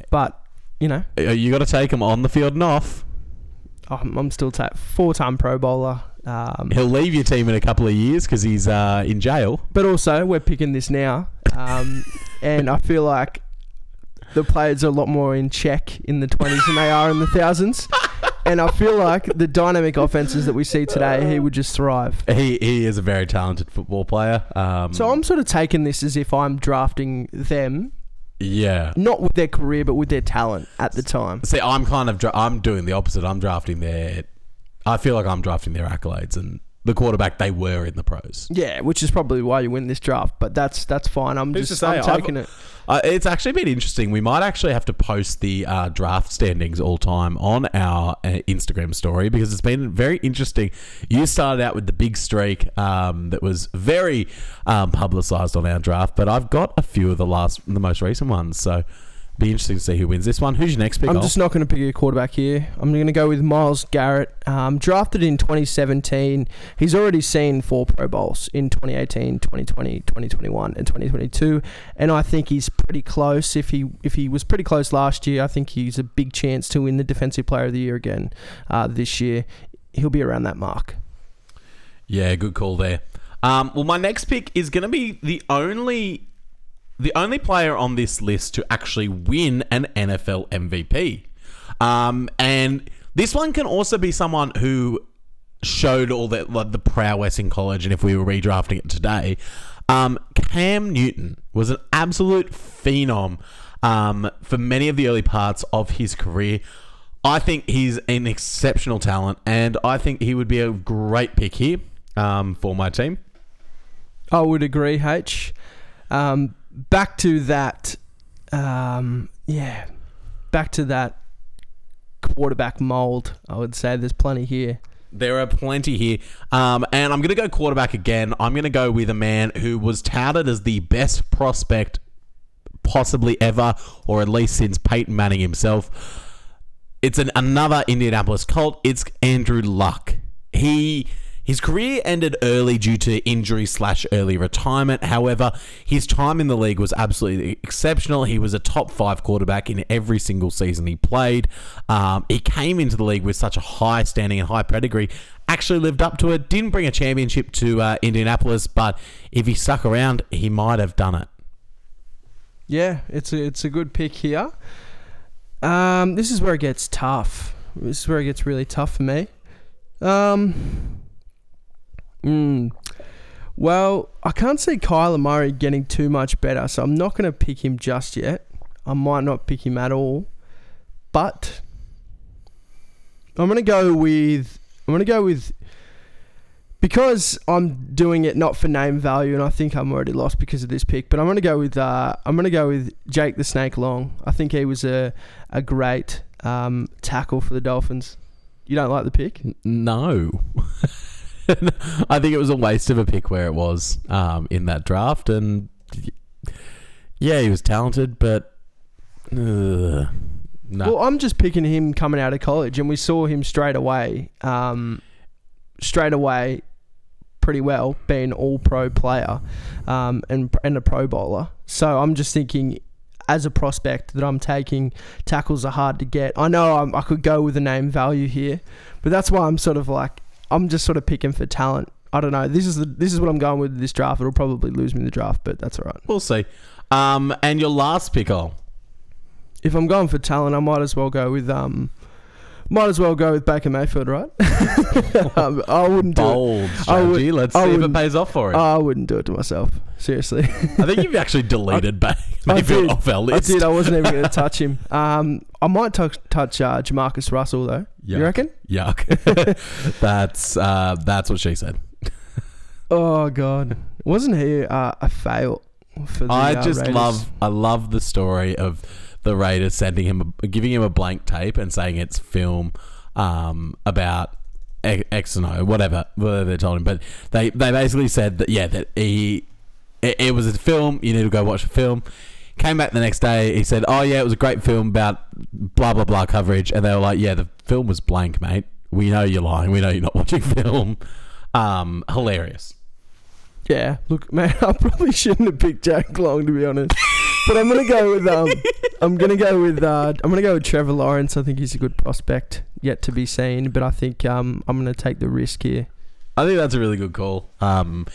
but you know, uh, you got to take him on the field and off. I'm, I'm still ta- four-time Pro Bowler. Um, He'll leave your team in a couple of years because he's uh, in jail. But also, we're picking this now, um, and I feel like the players are a lot more in check in the 20s than they are in the thousands. and I feel like the dynamic offenses that we see today, he would just thrive. He, he is a very talented football player. Um, so I'm sort of taking this as if I'm drafting them yeah. Not with their career, but with their talent at the time. See, I'm kind of dra- I'm doing the opposite. I'm drafting their. I feel like I'm drafting their accolades and the quarterback they were in the pros. Yeah, which is probably why you win this draft. But that's that's fine. I'm Who's just say, I'm taking I've, it. Uh, it's actually been interesting. We might actually have to post the uh, draft standings all time on our uh, Instagram story because it's been very interesting. You started out with the big streak um, that was very um, publicized on our draft, but I've got a few of the last, the most recent ones. So be interesting to see who wins this one. Who's your next pick? I'm just not going to pick a quarterback here. I'm going to go with Myles Garrett. Um, drafted in 2017. He's already seen four Pro Bowls in 2018, 2020, 2021, and 2022. And I think he's pretty close. If he if he was pretty close last year, I think he's a big chance to win the Defensive Player of the Year again uh, this year. He'll be around that mark. Yeah, good call there. Um, well, my next pick is going to be the only the only player on this list to actually win an NFL MVP. Um, and this one can also be someone who showed all the like, the prowess in college, and if we were redrafting it today, um, Cam Newton was an absolute phenom um, for many of the early parts of his career. I think he's an exceptional talent, and I think he would be a great pick here um, for my team. I would agree, H. Um, back to that, um, yeah, back to that quarterback mold. I would say there's plenty here. There are plenty here. Um, and I'm going to go quarterback again. I'm going to go with a man who was touted as the best prospect possibly ever, or at least since Peyton Manning himself. It's an, another Indianapolis Colt. It's Andrew Luck. He his career ended early due to injury slash early retirement. However, his time in the league was absolutely exceptional. He was a top five quarterback in every single season he played. Um, he came into the league with such a high standing and high pedigree. Actually lived up to it. Didn't bring a championship to uh, Indianapolis, but if he stuck around, he might have done it. Yeah, it's a it's a good pick here. Um, this is where it gets tough. This is where it gets really tough for me. Um, mm, well, I can't see Kyler Murray getting too much better, so I'm not going to pick him just yet. I might not pick him at all, but I'm going to go with I'm going to go with because I'm doing it not for name value, and I think I'm already lost because of this pick. But I'm going to go with uh, I'm going to go with Jake the Snake Long. I think he was a a great um, tackle for the Dolphins. You don't like the pick? No. I think it was a waste of a pick where it was um, in that draft, and yeah, he was talented, but uh, no. Well, I'm just picking him coming out of college, and we saw him straight away, um, straight away, pretty well, being All Pro player, um, and and a Pro bowler. So I'm just thinking, as a prospect that I'm taking, tackles are hard to get. I know I'm, I could go with a name value here, but that's why I'm sort of like I'm just sort of picking for talent. I don't know. This is the this is what I'm going with this draft. It'll probably lose me the draft, but that's all right. we'll see. Um, and your last pick, oh, If I'm going for talent, I might as well go with um, might as well go with Baker Mayfield, right? um, I wouldn't do it. bold I strategy. would- Let's I see if it wouldn't- pays off for it. I wouldn't do it to myself. Seriously, I think you've actually deleted Bay I Mayfield did. off our I did. I wasn't even going to touch him. Um, I might touch touch uh, JaMarcus Russell though. Yuck. You reckon? Yuck. that's uh, that's what she said. Oh God, wasn't he uh, a fail? For the, I uh, just Raiders? love I love the story of the Raiders sending him a, giving him a blank tape and saying it's film um, about X and O whatever whatever they told him. But they they basically said that yeah that he it, it was a film you need to go watch the film. Came back the next day he said oh yeah it was a great film about blah blah blah coverage. And they were like yeah the film was blank mate. We know you're lying. We know you're not watching film. Um hilarious. Yeah, look, man, I probably shouldn't have picked Jack Long to be honest, but I'm gonna go with um, I'm gonna go with uh, I'm gonna go with Trevor Lawrence. I think he's a good prospect, yet to be seen, but I think um, I'm gonna take the risk here. I think that's a really good call. Um,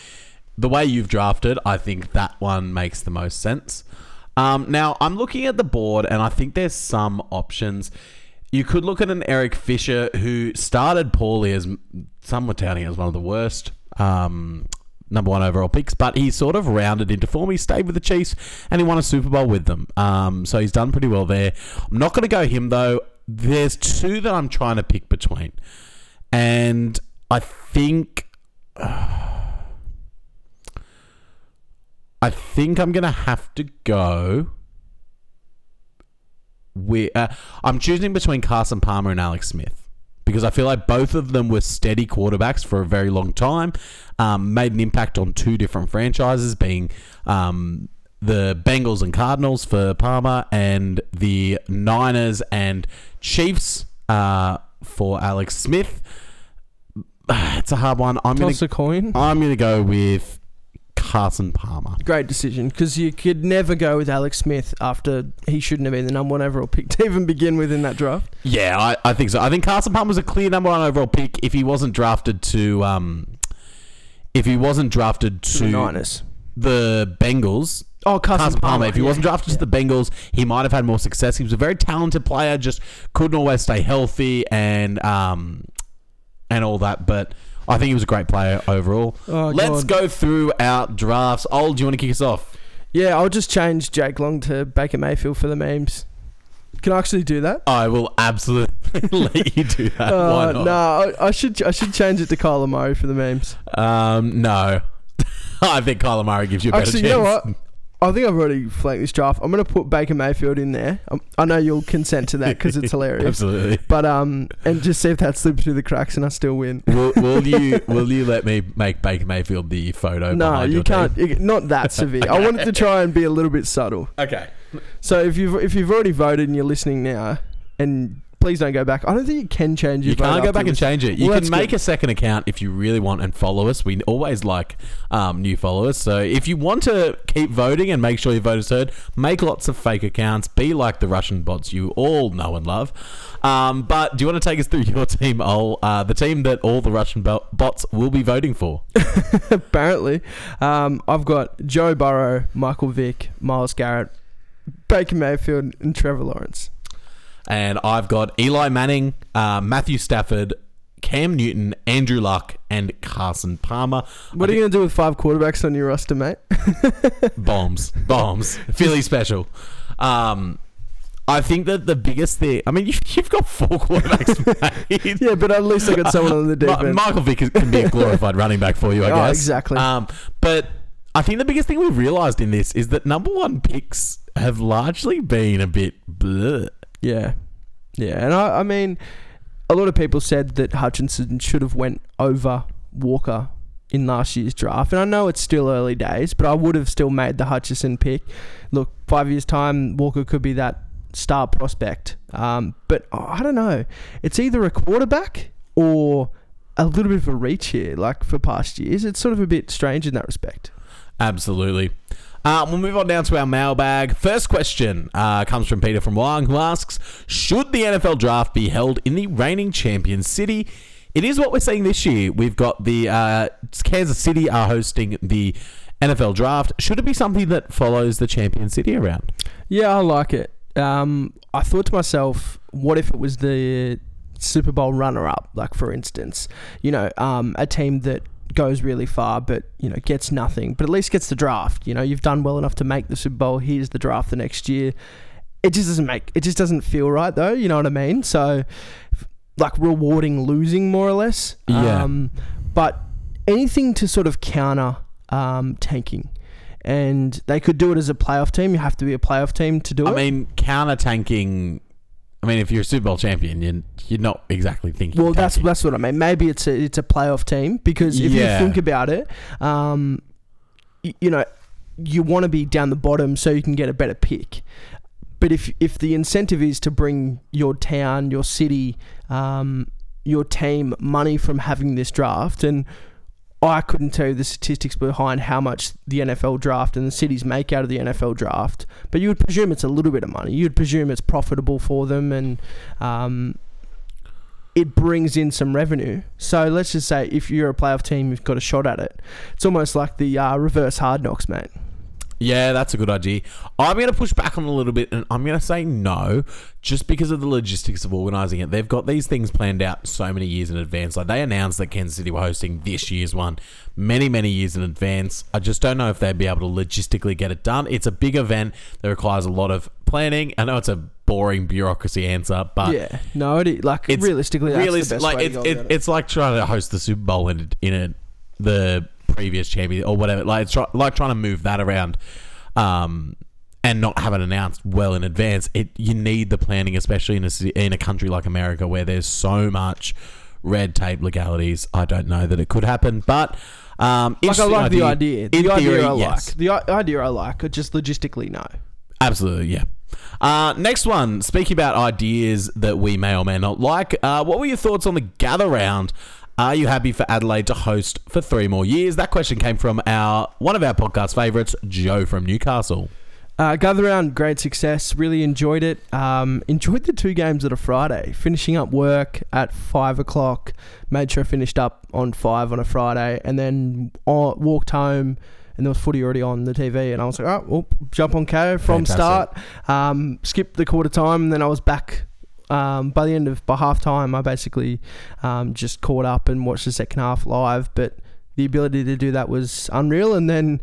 the way you've drafted, I think that one makes the most sense. Um, now, I'm looking at the board, and I think there's some options. You could look at an Eric Fisher who started poorly, as some were touting as one of the worst um, number one overall picks, but he sort of rounded into form. He stayed with the Chiefs, and he won a Super Bowl with them. Um, so he's done pretty well there. I'm not going to go him though. There's two that I'm trying to pick between, and I think. I think I'm gonna have to go. With, uh, I'm choosing between Carson Palmer and Alex Smith because I feel like both of them were steady quarterbacks for a very long time. Um, made an impact on two different franchises, being um, the Bengals and Cardinals for Palmer, and the Niners and Chiefs uh, for Alex Smith. It's a hard one. I'm gonna a coin. I'm gonna go with Carson Palmer. Great decision because you could never go with Alex Smith after he shouldn't have been the number one overall pick to even begin with in that draft. Yeah, I, I think so. I think Carson Palmer was a clear number one overall pick if he wasn't drafted to um, if he wasn't drafted To the Niners. the Bengals, Oh, Carson, Carson Palmer. If he yeah, wasn't drafted yeah. to the Bengals, he might have had more success. He was a very talented player, just couldn't always stay healthy and um and all that. But I think he was a great player overall. Oh, Let's God. go through our drafts. Old, do you want to kick us off? Yeah, I'll just change Jake Long to Baker Mayfield for the memes. Can I actually do that? I will absolutely let you do that. Why Uh, not? no, I, I should I should change it to Kyler Murray for the memes. Um, no. I think Kyler Murray gives you a better Actually, chance. you know what? I think I've already flanked this draft. I'm going to put Baker Mayfield in there. Um, I know you'll consent to that because it's hilarious. Absolutely. But um, and just see if that slips through the cracks and I still win. will, will you will you let me make Baker Mayfield the photo? No, you your can't. team? you- Not that severe. I wanted to try and be a little bit subtle. Okay. So if you've if you've already voted and you're listening now, and please don't go back. I don't think you can change your You can't go back and change it. You Well, can that's make good. a second account if you really want and follow us. We always like um, new followers. So if you want to keep voting and make sure your vote is heard, make lots of fake accounts. Be like the Russian bots you all know and love. Um, but do you want to take us through your team, Ol? Uh, the team that all the Russian bo- bots will be voting for. Apparently, um, I've got Joe Burrow, Michael Vick, Myles Garrett, Baker Mayfield, and Trevor Lawrence. And I've got Eli Manning, uh, Matthew Stafford, Cam Newton, Andrew Luck, and Carson Palmer. What are you going to do with five quarterbacks on your roster, mate? bombs, bombs, Philly special. Um, I think that the biggest thing. I mean, you've, you've got four quarterbacks, mate. yeah, but at least I got someone on the Ma- defense. Michael Vick is- can be a glorified running back for you, I Oh, guess. exactly. Um, but I think the biggest thing we've realised in this is that number one picks have largely been a bit bleh. Yeah, yeah, and I, I mean, a lot of people said that Hutchinson should have went over Walker in last year's draft, and I know it's still early days, but I would have still made the Hutchinson pick. Look, five years time, Walker could be that star prospect, um, but I don't know. It's either a quarterback or a little bit of a reach here, like for past years. It's sort of a bit strange in that respect. Absolutely. Uh, we'll move on down to our mailbag. First question uh, comes from Peter from Wang, who asks Should the NFL draft be held in the reigning champion city? It is what we're seeing this year. We've got the uh, Kansas City are hosting the NFL draft. Should it be something that follows the champion city around? Yeah, I like it. Um, I thought to myself, what if it was the Super Bowl runner-up? Like for instance, you know, um, a team that goes really far but you know gets nothing, but at least gets the draft. You know, you've done well enough to make the Super Bowl. Here's the draft the next year. It just doesn't make. It just doesn't feel right though. You know what I mean? So, like rewarding losing more or less. Yeah. Um, but anything to sort of counter um, tanking. And they could do it as a playoff team. You have to be a playoff team to do I it. I mean, counter tanking. I mean, if you're a Super Bowl champion, you're, you're not exactly thinking. Well, that's that's what I mean. Maybe it's a it's a playoff team because if Yeah. you think about it, um, y- you know, you want to be down the bottom so you can get a better pick. But if if the incentive is to bring your town, your city, um, your team money from having this draft, and I couldn't tell you the statistics behind how much the NFL draft and the cities make out of the NFL draft, but you would presume it's a little bit of money. You'd presume it's profitable for them, and um, it brings in some revenue. So let's just say if you're a playoff team, you've got a shot at it. It's almost like the uh, reverse hard knocks, mate. Yeah, that's a good idea. I'm going to push back on a little bit and I'm going to say no, just because of the logistics of organising it. They've got these things planned out so many years in advance. Like they announced that Kansas City were hosting this year's one many, many years in advance. I just don't know if they'd be able to logistically get it done. It's a big event that requires a lot of planning. I know it's a boring bureaucracy answer, but yeah, no, it like it's realistically, that's realis- the best like it's it, it. it's like trying to host the Super Bowl in in a, the previous champion or whatever. Like it's try, like trying to move that around, um, and not have it announced well in advance. It you need the planning, especially in a in a country like America where there's so much red tape legalities. I don't know that it could happen, but. Um, Like I like the idea. In The idea theory, I yes. like. The i- idea I like. Just logistically, no. Absolutely, yeah. Uh, next one. Speaking about ideas that we may or may not like, uh, what were your thoughts on the gather round? Are you happy for Adelaide to host for three more years? That question came from our one of our podcast favorites, Joe from Newcastle. Uh, gather round, great success. Really enjoyed it. Um, enjoyed the two games at a Friday. Finishing up work at five o'clock. Made sure I finished up on five on a Friday, and then walked home. And there was footy already on the TV, and I was like, "Oh, well, jump on Kayo from Fantastic. start." Um, skipped the quarter time, and then I was back. Um, by the end of by half time, I basically um, just caught up and watched the second half live. But the ability to do that was unreal. And then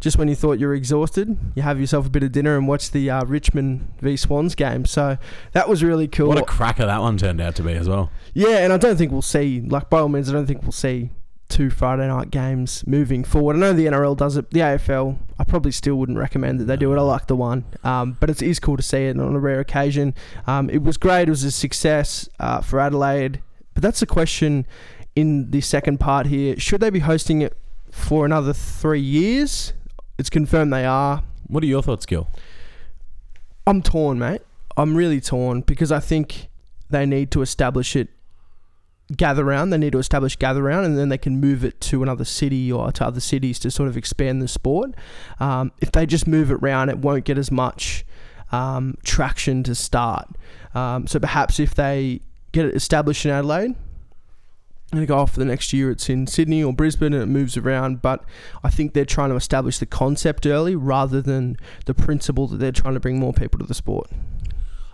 just when you thought you were exhausted, you have yourself a bit of dinner and watch the uh, Richmond v Swans game. So that was really cool. What a cracker that one turned out to be as well. yeah, and I don't think we'll see, like, by all means, I don't think we'll see two Friday night games moving forward. I know the NRL does it, the AFL, I probably still wouldn't recommend that they do it. I like the one. Um, but it is cool to see it on a rare occasion. Um, it was great. It was a success uh, for Adelaide. But that's the question in the second part here. Should they be hosting it for another three years? It's confirmed they are. What are your thoughts, Gil? I'm torn, mate. I'm really torn because I think they need to establish it. Gather round. They need to establish gather round, and then they can move it to another city or to other cities to sort of expand the sport. Um, if they just move it round, it won't get as much um, traction to start. Um, so perhaps if they get it established in Adelaide, and go off for the next year, it's in Sydney or Brisbane, and it moves around. But I think they're trying to establish the concept early rather than the principle that they're trying to bring more people to the sport.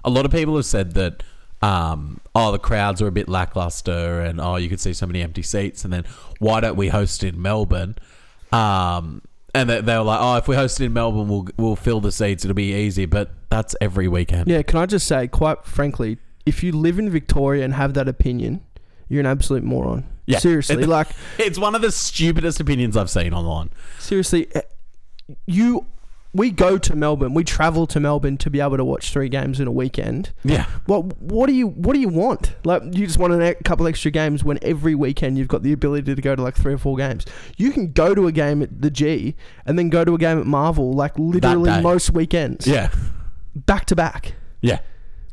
A lot of people have said that, um, oh, the crowds are a bit lackluster, and oh, you could see so many empty seats, and then why don't we host in Melbourne? Um, and they, they were like, oh, if we host it in Melbourne, we'll we'll fill the seats. It'll be easy, but that's every weekend. Yeah, can I just say, quite frankly, if you live in Victoria and have that opinion, you're an absolute moron. Yeah. Seriously, It- like It's one of the stupidest opinions I've seen online. seriously, eh, you we go to Melbourne, we travel to Melbourne to be able to watch three games in a weekend. Yeah. What what do you what do you want? Like you just want a couple extra games when every weekend you've got the ability to go to like three or four games. You can go to a game at the G and then go to a game at Marvel like literally most weekends. Yeah. Back to back. Yeah.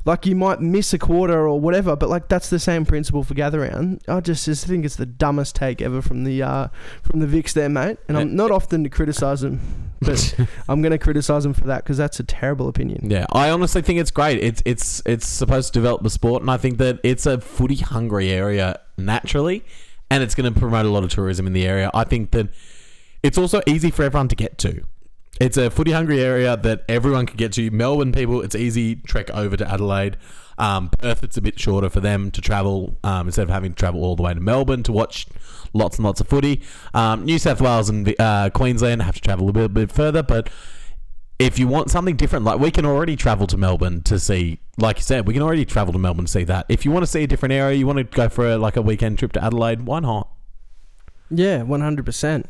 Like you might miss a quarter or whatever, but like that's the same principle for gather round. I just, just think it's the dumbest take ever from the uh, from the Vicks there, mate. And I'm not often to criticise them, but I'm going to criticise them for that because that's a terrible opinion. Yeah, I honestly think it's great. It's it's it's supposed to develop the sport, and I think that it's a footy hungry area naturally, and it's going to promote a lot of tourism in the area. I think that it's also easy for everyone to get to. It's a footy hungry area that everyone can get to. Melbourne people, it's easy trek over to Adelaide. Um, Perth, it's a bit shorter for them to travel um, instead of having to travel all the way to Melbourne to watch lots and lots of footy. Um, New South Wales and uh, Queensland have to travel a bit, bit further, but if you want something different, like we can already travel to Melbourne to see, like you said, we can already travel to Melbourne to see that. If you want to see a different area, you want to go for a, like a weekend trip to Adelaide, why not? Yeah, one hundred percent.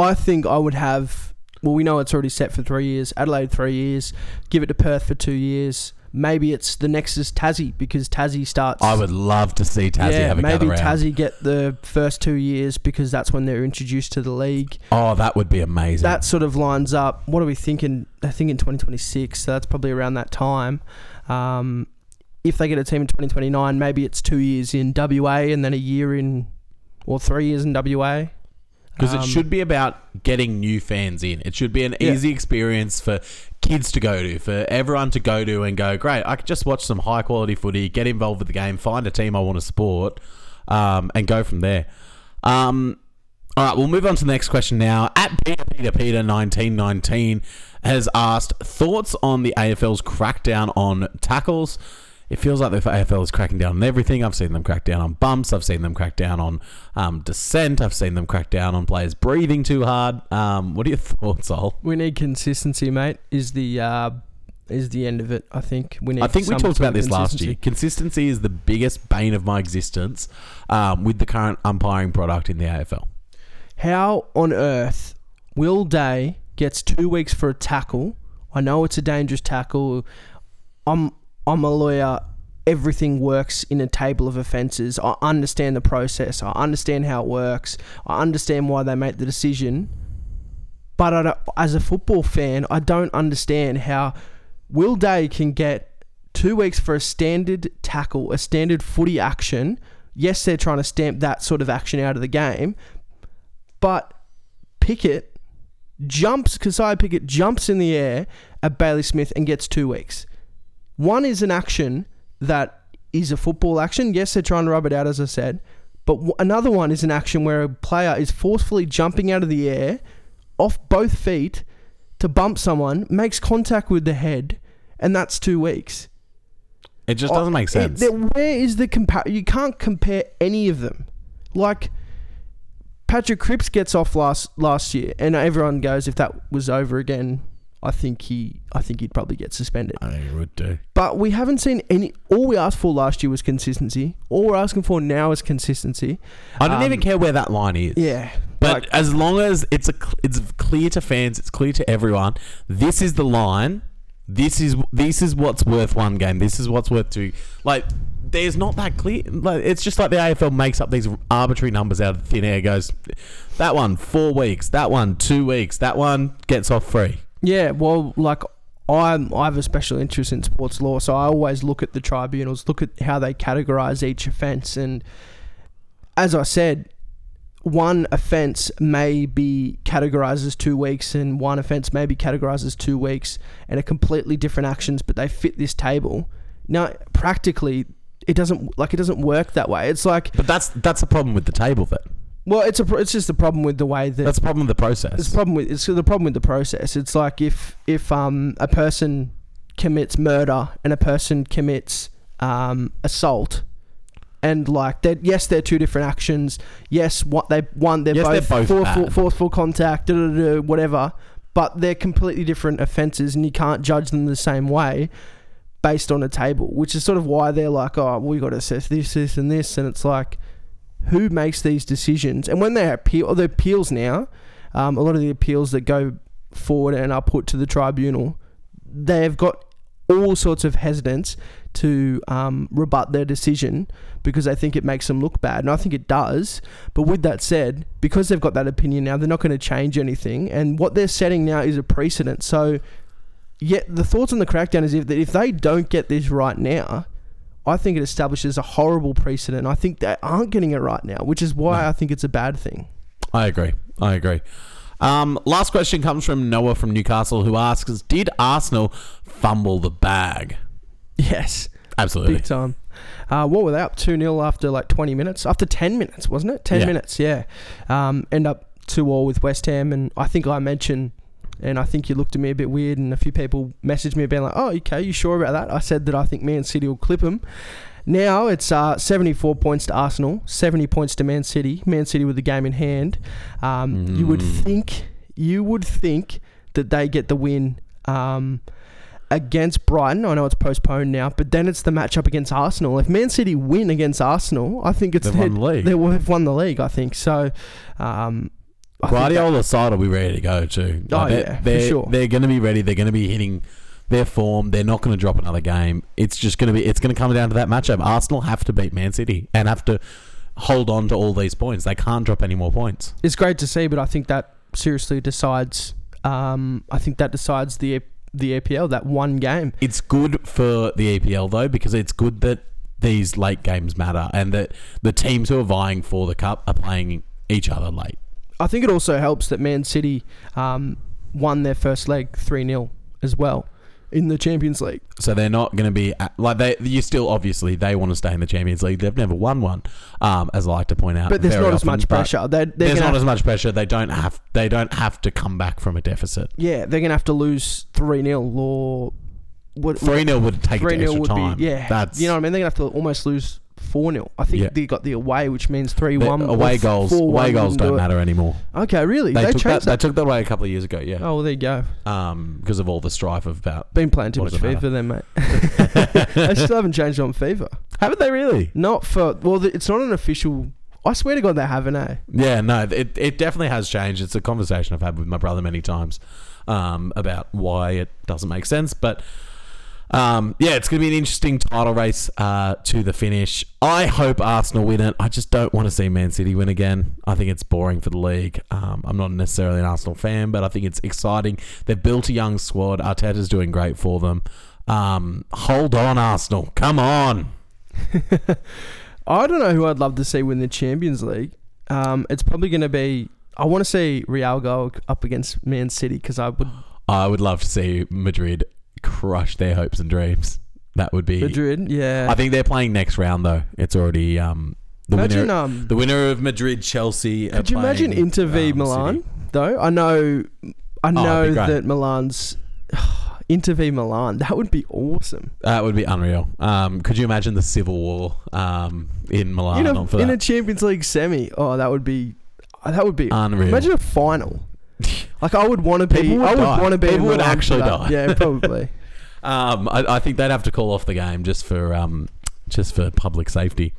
I think I would have. Well, we know it's already set for three years. Adelaide three years. Give it to Perth for two years. Maybe it's the next is Tassie because Tassie starts. I would love to see Tassie yeah, have a maybe gather round. Tassie get the first two years because that's when they're introduced to the league. Oh, that would be amazing. That sort of lines up. What are we thinking? I think in 2026, so that's probably around that time. Um, if they get a team in 2029, maybe it's two years in WA and then a year in, or three years in WA. Because Um, it should be about getting new fans in. It should be an Yeah. easy experience for kids to go to, for everyone to go to and go, great, I could just watch some high quality footy, get involved with the game, find a team I want to support, um, and go from there. Um, all right, we'll move on to the next question now. At Peter Peter Peter 1919 has asked thoughts on the AFL's crackdown on tackles. It feels like the AFL is cracking down on everything. I've seen them crack down on bumps. I've seen them crack down on um, dissent. I've seen them crack down on players breathing too hard. Um, what are your thoughts, Ol? We need consistency, mate. Is the uh, is the end of it? I think we need. I think we talked about this last year. consistency. Consistency is the biggest bane of my existence um, with the current umpiring product in the AFL. How on earth Will Day gets two weeks for a tackle? I know it's a dangerous tackle. I'm I'm a lawyer. Everything works in a table of offences. I understand the process. I understand how it works. I understand why they make the decision. But as a football fan, I don't understand how Will Day can get two weeks for a standard tackle, a standard footy action. Yes, they're trying to stamp that sort of action out of the game, but Pickett jumps, Kysaiah Pickett jumps in the air at Bailey Smith and gets two weeks. One is an action that is a football action. Yes, they're trying to rub it out, as I said. But w- another one is an action where a player is forcefully jumping out of the air off both feet to bump someone, makes contact with the head, and that's two weeks. It just doesn't make oh, It- sense. where is the compare? You can't compare any of them. Like Patrick Cripps gets off last last year, and everyone goes, if that was over again, I think he, I think he'd probably get suspended. I think it would do. But we haven't seen any. All we asked for last year was consistency. All we're asking for now is consistency. I don't Um, even care where that line is. Yeah, But like, as long as it's a cl- it's clear to fans, it's clear to everyone. This is the line. This is this is what's worth one game. This is what's worth two. Like there's not that clear. Like it's just like the AFL makes up these arbitrary numbers out of thin air. Goes that one four weeks. That one two weeks. That one gets off free. Yeah, well, like I'm, I have a special interest in sports law, so I always look at the tribunals, look at how they categorize each offence, and as I said, one offence may be categorized as two weeks, and one offence may be categorized as two weeks, and are completely different actions, but they fit this table. Now, practically, it doesn't like it doesn't work that way. It's like, But that's that's the problem with the table. Then well, it's a, pro- it's just a problem with the way that that's the problem with the process. it's a problem with it's the problem with the process. It's like if if um a person commits murder and a person commits um assault, and like that yes they're two different actions. Yes, what they one they're Yes, they're both, both forceful, bad. forceful contact, da, da, da, whatever. But they're completely different offences, and you can't judge them the same way based on a table. Which is sort of why they're like, oh, we got to assess this, this, and this, and it's like who makes these decisions? And when they appeal, the appeals now, um, a lot of the appeals that go forward and are put to the tribunal, they've got all sorts of hesitance to um, rebut their decision because they think it makes them look bad. And I think it does. But with that said, because they've got that opinion now, they're not going to change anything. And what they're setting now is a precedent. So, yet the thoughts on the crackdown is if that if they don't get this right now, I think it establishes a horrible precedent. I think they aren't getting it right now, which is why No. I think it's a bad thing. I agree. I agree. Um, last question comes from Noah from Newcastle, who asks, "Did Arsenal fumble the bag?" Yes, Absolutely. big time. Uh, what were they up 2 0 after like 20 minutes? After 10 minutes, wasn't it? 10 Yeah. minutes, yeah. Um, end up 2 all with West Ham. And I think I mentioned, and I think you looked at me a bit weird, and a few people messaged me being like, oh, okay, you sure about that? I said that I think Man City will clip them. Now it's uh, 74 points to Arsenal, 70 points to Man City. Man City with the game in hand. Um, You would Mm. think, you would think that they get the win. Um, against Brighton. I know it's postponed now, but then it's the matchup against Arsenal. If Man City win against Arsenal, I think it's They've won the league. they've won the league. I think so. Um, I think that- Guardiola side will be ready to go too. Oh, they're, yeah, for they're, sure. They're going to be ready. They're going to be hitting their form. They're not going to drop another game. It's just going to be. It's going to come down to that matchup. Arsenal have to beat Man City and have to hold on to all these points. They can't drop any more points. it's great to see, but I think that seriously decides. Um, I think that decides the the APL that one game. It's good for the EPL though because it's good that these late games matter and that the teams who are vying for the cup are playing each other late. I think it also helps that Man City um, won their first leg three 0 as well in the Champions League. So they're not going to be like they. You still obviously they want to stay in the Champions League. They've never won one, um, as I like to point out. But there's not as much pressure. They're, they're There's not as much pressure. They don't have. They don't have to come back from a deficit. Yeah, they're gonna have to lose three 0 or? Three 0 would take three 0 extra would time. be yeah. that's you know what I mean. They're gonna have to almost lose four 0 I think Yeah. they got the away, which means three the one. away goals. Away goals don't matter anymore. Okay, really? They, They, took that. changed They took that away a couple of years ago. Yeah, Oh, well, there you go. um, because of all the strife about. Been playing too What much does it FIFA then, mate. they still haven't changed on FIFA. Haven't they really? Not for well, the- it's not an official. I swear to God, they haven't. Eh? Yeah, no, it, it definitely has changed. It's a conversation I've had with my brother many times um, about why it doesn't make sense. But um, yeah, it's going to be an interesting title race uh, to the finish. I hope Arsenal win it. I just don't want to see Man City win again. I think it's boring for the league. Um, I'm not necessarily an Arsenal fan, but I think it's exciting. They've built a young squad. Arteta's doing great for them. Um, hold on, Arsenal. Come on. I don't know who I'd love to see win the Champions League. Um, it's probably going to be I want to see Real go up against Man City because I would I would love to see Madrid crush their hopes and dreams. That would be. Madrid. Yeah. I think they're playing next round though. It's already um the imagine winner. um. the winner of Madrid Chelsea. Could you imagine Inter v um, Milan City. though? I know. I Oh, know great. that Milan's Inter v Milan. That would be awesome. That would be unreal. Um, could you imagine the civil war um, in Milan in a, in a Champions League semi. Oh, that would be. That would be. Unreal. Imagine a final. Like I would want to be. Would I would want to be. People would actually die. Yeah, probably. Um, I, I think they'd have to call off the game just for um, just for public safety.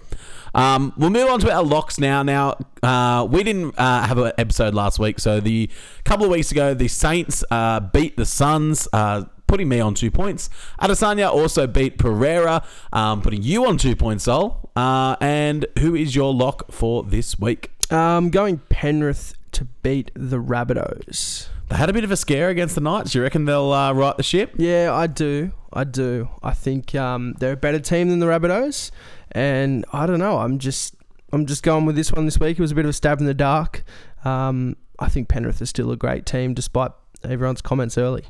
Um, we'll move on to our locks now. Now uh, we didn't uh, have an episode last week, so the couple of weeks ago, the Saints uh, beat the Suns. Uh, Putting me on two points. Adesanya also beat Pereira, um, putting you on two points, Sol. Uh, and who is your lock for this week? um, going Penrith to beat the Rabbitohs. They had a bit of a scare against the Knights. You reckon they'll uh, right the ship? Yeah, I do. I do. I think um, they're a better team than the Rabbitohs, and I don't know. I'm just I'm just going with this one this week. It was a bit of a stab in the dark. Um, I think Penrith is still a great team, despite everyone's comments early.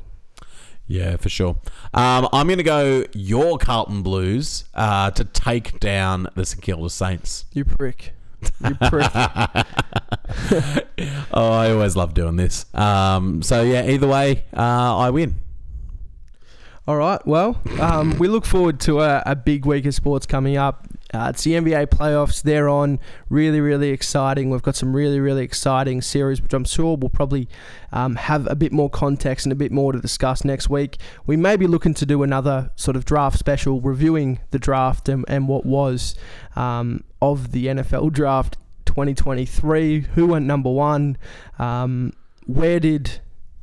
Yeah, for sure. Um, I'm going to go your Carlton Blues uh, to take down the St Kilda Saints. You prick. You prick. oh, I always love doing this. Um, so yeah, either way, uh, I win. All right. Well, um, we look forward to a, a big week of sports coming up. Uh, it's the NBA playoffs. They're on. Really, really exciting. We've got some really, really exciting series, which I'm sure we'll probably um, have a bit more context and a bit more to discuss next week. We may be looking to do another sort of draft special, reviewing the draft and, and what was um, of the NFL draft 2023. Who went number one? Um, where did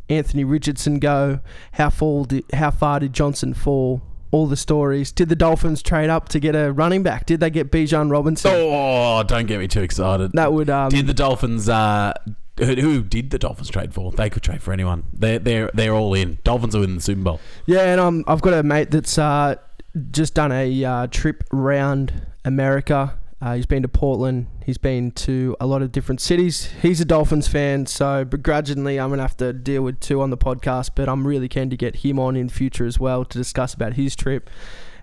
Anthony Richardson go? How far did, how far did Johnson fall? All the stories. Did the Dolphins trade up to get a running back? Did they get Bijan Robinson? Oh, don't get me too excited. That would um, did the Dolphins? Uh, who, who did the Dolphins trade for? They could trade for anyone. They're they're they're all in. Dolphins are in the Super Bowl. yeah, and um, I've got a mate that's uh, just done a uh, trip round America. Uh, he's been to Portland. He's been to a lot of different cities. He's a Dolphins fan, so begrudgingly, I'm gonna have to deal with two on the podcast. But I'm really keen to get him on in the future as well to discuss about his trip,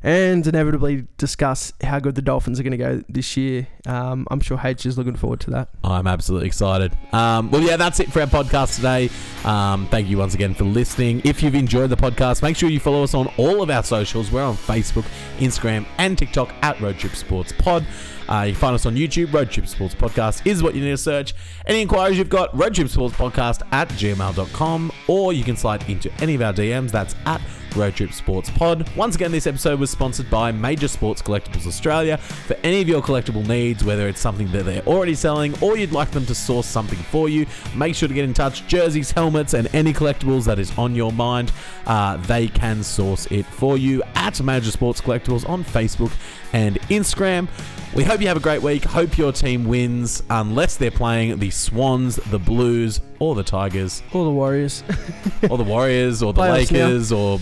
and inevitably discuss how good the Dolphins are going to go this year. Um, I'm sure H is looking forward to that. I'm absolutely excited. Um, well, yeah, that's it for our podcast today. Um, thank you once again for listening. If you've enjoyed the podcast, make sure you follow us on all of our socials. We're on Facebook, Instagram, and TikTok at Road Trip Sports Pod. Uh, you can find us on YouTube. Road Trip Sports Podcast is what you need to search. Any inquiries you've got, Road Trip Sports Podcast at gmail.com, or you can slide into any of our DMs. That's at Road Trip Sports Pod. Once again, this episode was sponsored by Major Sports Collectibles Australia. For any of your collectible needs, whether it's something that they're already selling or you'd like them to source something for you, make sure to get in touch. Jerseys, helmets, and any collectibles that is on your mind, uh, they can source it for you at Major Sports Collectibles on Facebook and Instagram. We hope you have a great week. Hope your team wins, unless they're playing the Swans, the Blues, or the Tigers, or the Warriors. or the Warriors, or the now. Lakers, or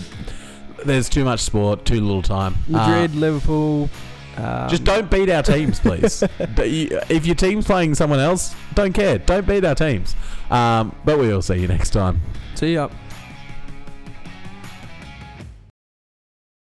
there's too much sport, too little time. Uh, Madrid, Liverpool. Um, just don't beat our teams, please. If your team's playing someone else, don't care. Don't beat our teams. Um, but we'll see you next time. see ya.